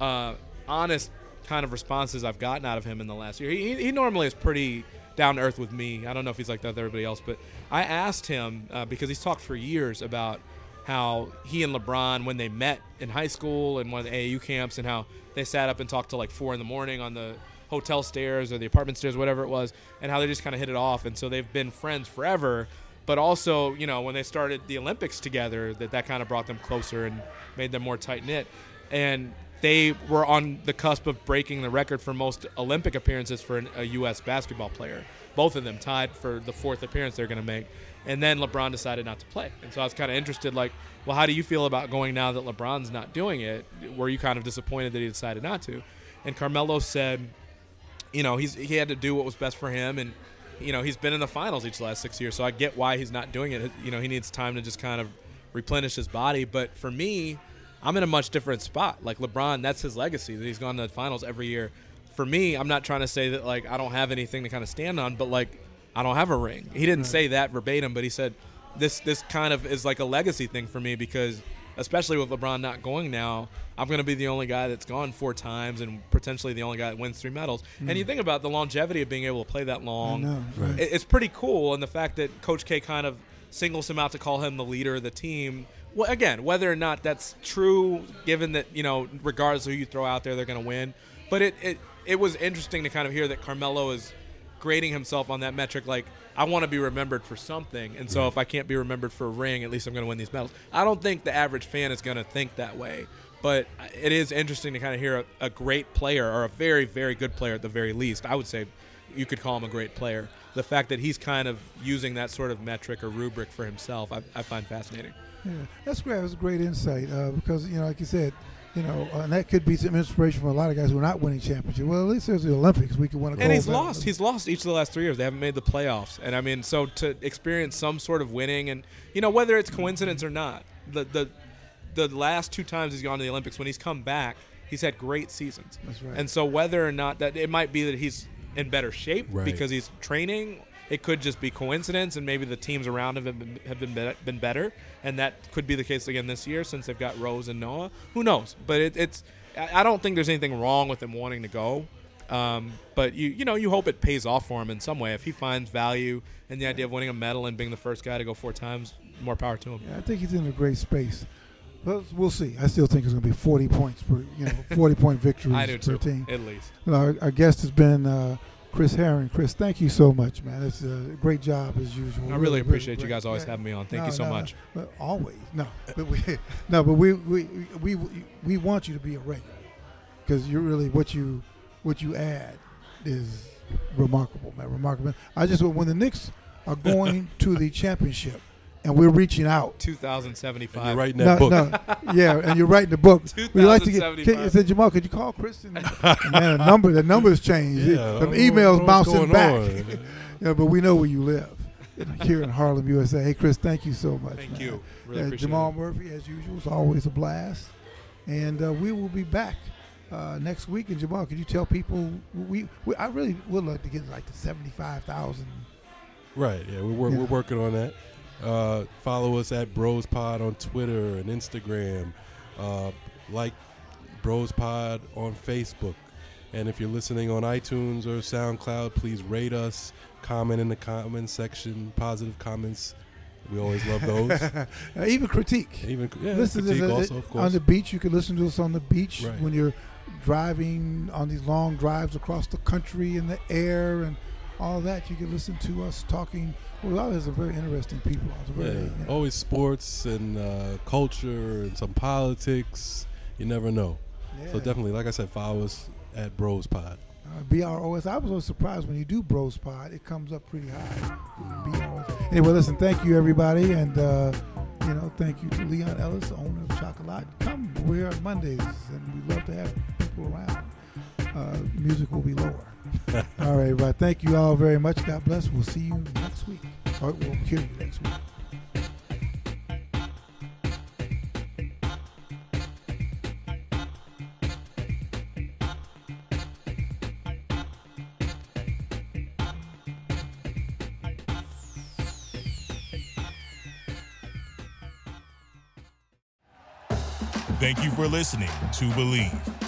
uh, honest kind of responses I've gotten out of him in the last year. He, he, he normally is pretty down to earth with me. I don't know if he's like that with everybody else, but I asked him uh, because he's talked for years about how he and LeBron, when they met in high school and one of the AAU camps, and how they sat up and talked till like four in the morning on the hotel stairs or the apartment stairs, whatever it was, and how they just kind of hit it off. And so they've been friends forever. But also, you know, when they started the Olympics together, that that kind of brought them closer and made them more tight knit. And they were on the cusp of breaking the record for most Olympic appearances for an, a U.S. basketball player. Both of them tied for the fourth appearance they're going to make. And then LeBron decided not to play. And so I was kind of interested, like, well, how do you feel about going now that LeBron's not doing it? Were you kind of disappointed that he decided not to? And Carmelo said, you know, he's he had to do what was best for him, and you know, he's been in the finals each last six years, so I get why he's not doing it. You know, he needs time to just kind of replenish his body. But for me, I'm in a much different spot. Like LeBron, that's his legacy that he's gone to the finals every year. For me, I'm not trying to say that like I don't have anything to kind of stand on, but like I don't have a ring. He didn't say that verbatim, but he said this this kind of is like a legacy thing for me because especially with LeBron not going now, I'm going to be the only guy that's gone four times and potentially the only guy that wins three medals. And you mm. think about the longevity of being able to play that long. Right. right. It- It's pretty cool, and the fact that Coach K kind of singles him out to call him the leader of the team. Well, again, whether or not that's true, given that you know, regardless of who you throw out there, they're going to win. But it, it it was interesting to kind of hear that Carmelo is grading himself on that metric. Like, I want to be remembered for something, and so if I can't be remembered for a ring, at least I'm going to win these medals. I don't think the average fan is going to think that way. But it is interesting to kind of hear a, a great player or a very, very good player at the very least. I would say you could call him a great player. The fact that he's kind of using that sort of metric or rubric for himself, I, I find fascinating. Yeah, that's great. Was a great insight uh, because you know, like you said, you know, uh, and that could be some inspiration for a lot of guys who are not winning championships. Well, at least there's the Olympics. We could win a gold. And he's medal. lost. He's lost each of the last three years. They haven't made the playoffs. And I mean, so to experience some sort of winning, and you know, whether it's coincidence or not, the the the last two times he's gone to the Olympics, when he's come back, he's had great seasons. That's right. And so whether or not that it might be that he's in better shape Right. because he's training. It could just be coincidence, and maybe the teams around him have been, have been be- been better, and that could be the case again this year since they've got Rose and Noah. Who knows? But it, it's I don't think there's anything wrong with him wanting to go. Um, but you you know you hope it pays off for him in some way. If he finds value in the idea of winning a medal and being the first guy to go four times, more power to him. Yeah, I think he's in a great space. Well, we'll see. I still think it's going to be 40 points per, you know, 40 point victories I do per too, team. at least. Well, our, our guest has been uh, Chris Herring. Chris, thank you so much, man. It's a great job as usual. I really appreciate you guys always Yeah. having me on. Thank No, you so no, much. no. Always, no. But we, no. But we, we, we, we want you to be a regular because you're really what you, what you add is remarkable, man. Remarkable. I just when the Knicks are going to the championship, and we're reaching out. 2075. And you're writing No, book. no, yeah, and you're writing the book. We like to get. 2075. Can, I said Jamal, could you call Chris? And, man, the number, the numbers changed. Yeah, the I don't know emails bouncing back. yeah, but we know where you live. Here in Harlem, USA. Hey, Chris, thank you so much. Thank man. you. Really Uh, Jamal it. Murphy, as usual, is always a blast. And uh, we will be back uh, next week. And Jamal, could you tell people we, we I really would like to get like the seventy five thousand. Right. Yeah, we're, we're, Yeah. we're working on that. Uh, follow us at Bros Pod on Twitter and Instagram. Uh, like Bros Pod on Facebook. And if you're listening on iTunes or SoundCloud, please rate us, comment in the comment section, positive comments. We always love those. uh, even critique. Even yeah, listen critique uh, also, of on the beach. You can listen to us on the beach Right. when you're driving on these long drives across the country in the air and all that. You can listen to us talking. Well, a very interesting people. Very, yeah, you know, always sports and uh, culture and some politics. You never know. So definitely, like I said, follow us at Bros Pod. Uh, BROS. I was always surprised when you do Bros Pod, it comes up pretty high. BROS. Anyway, listen, thank you everybody, and uh, you know, thank you to Leon Ellis, owner of Chocolat. Come, we're on Mondays, and we love to have people around. Uh, music will be lower. all right, right. Thank you all very much. God bless. We'll see you next week. Or we'll hear you next week. Thank you for listening to Bleav.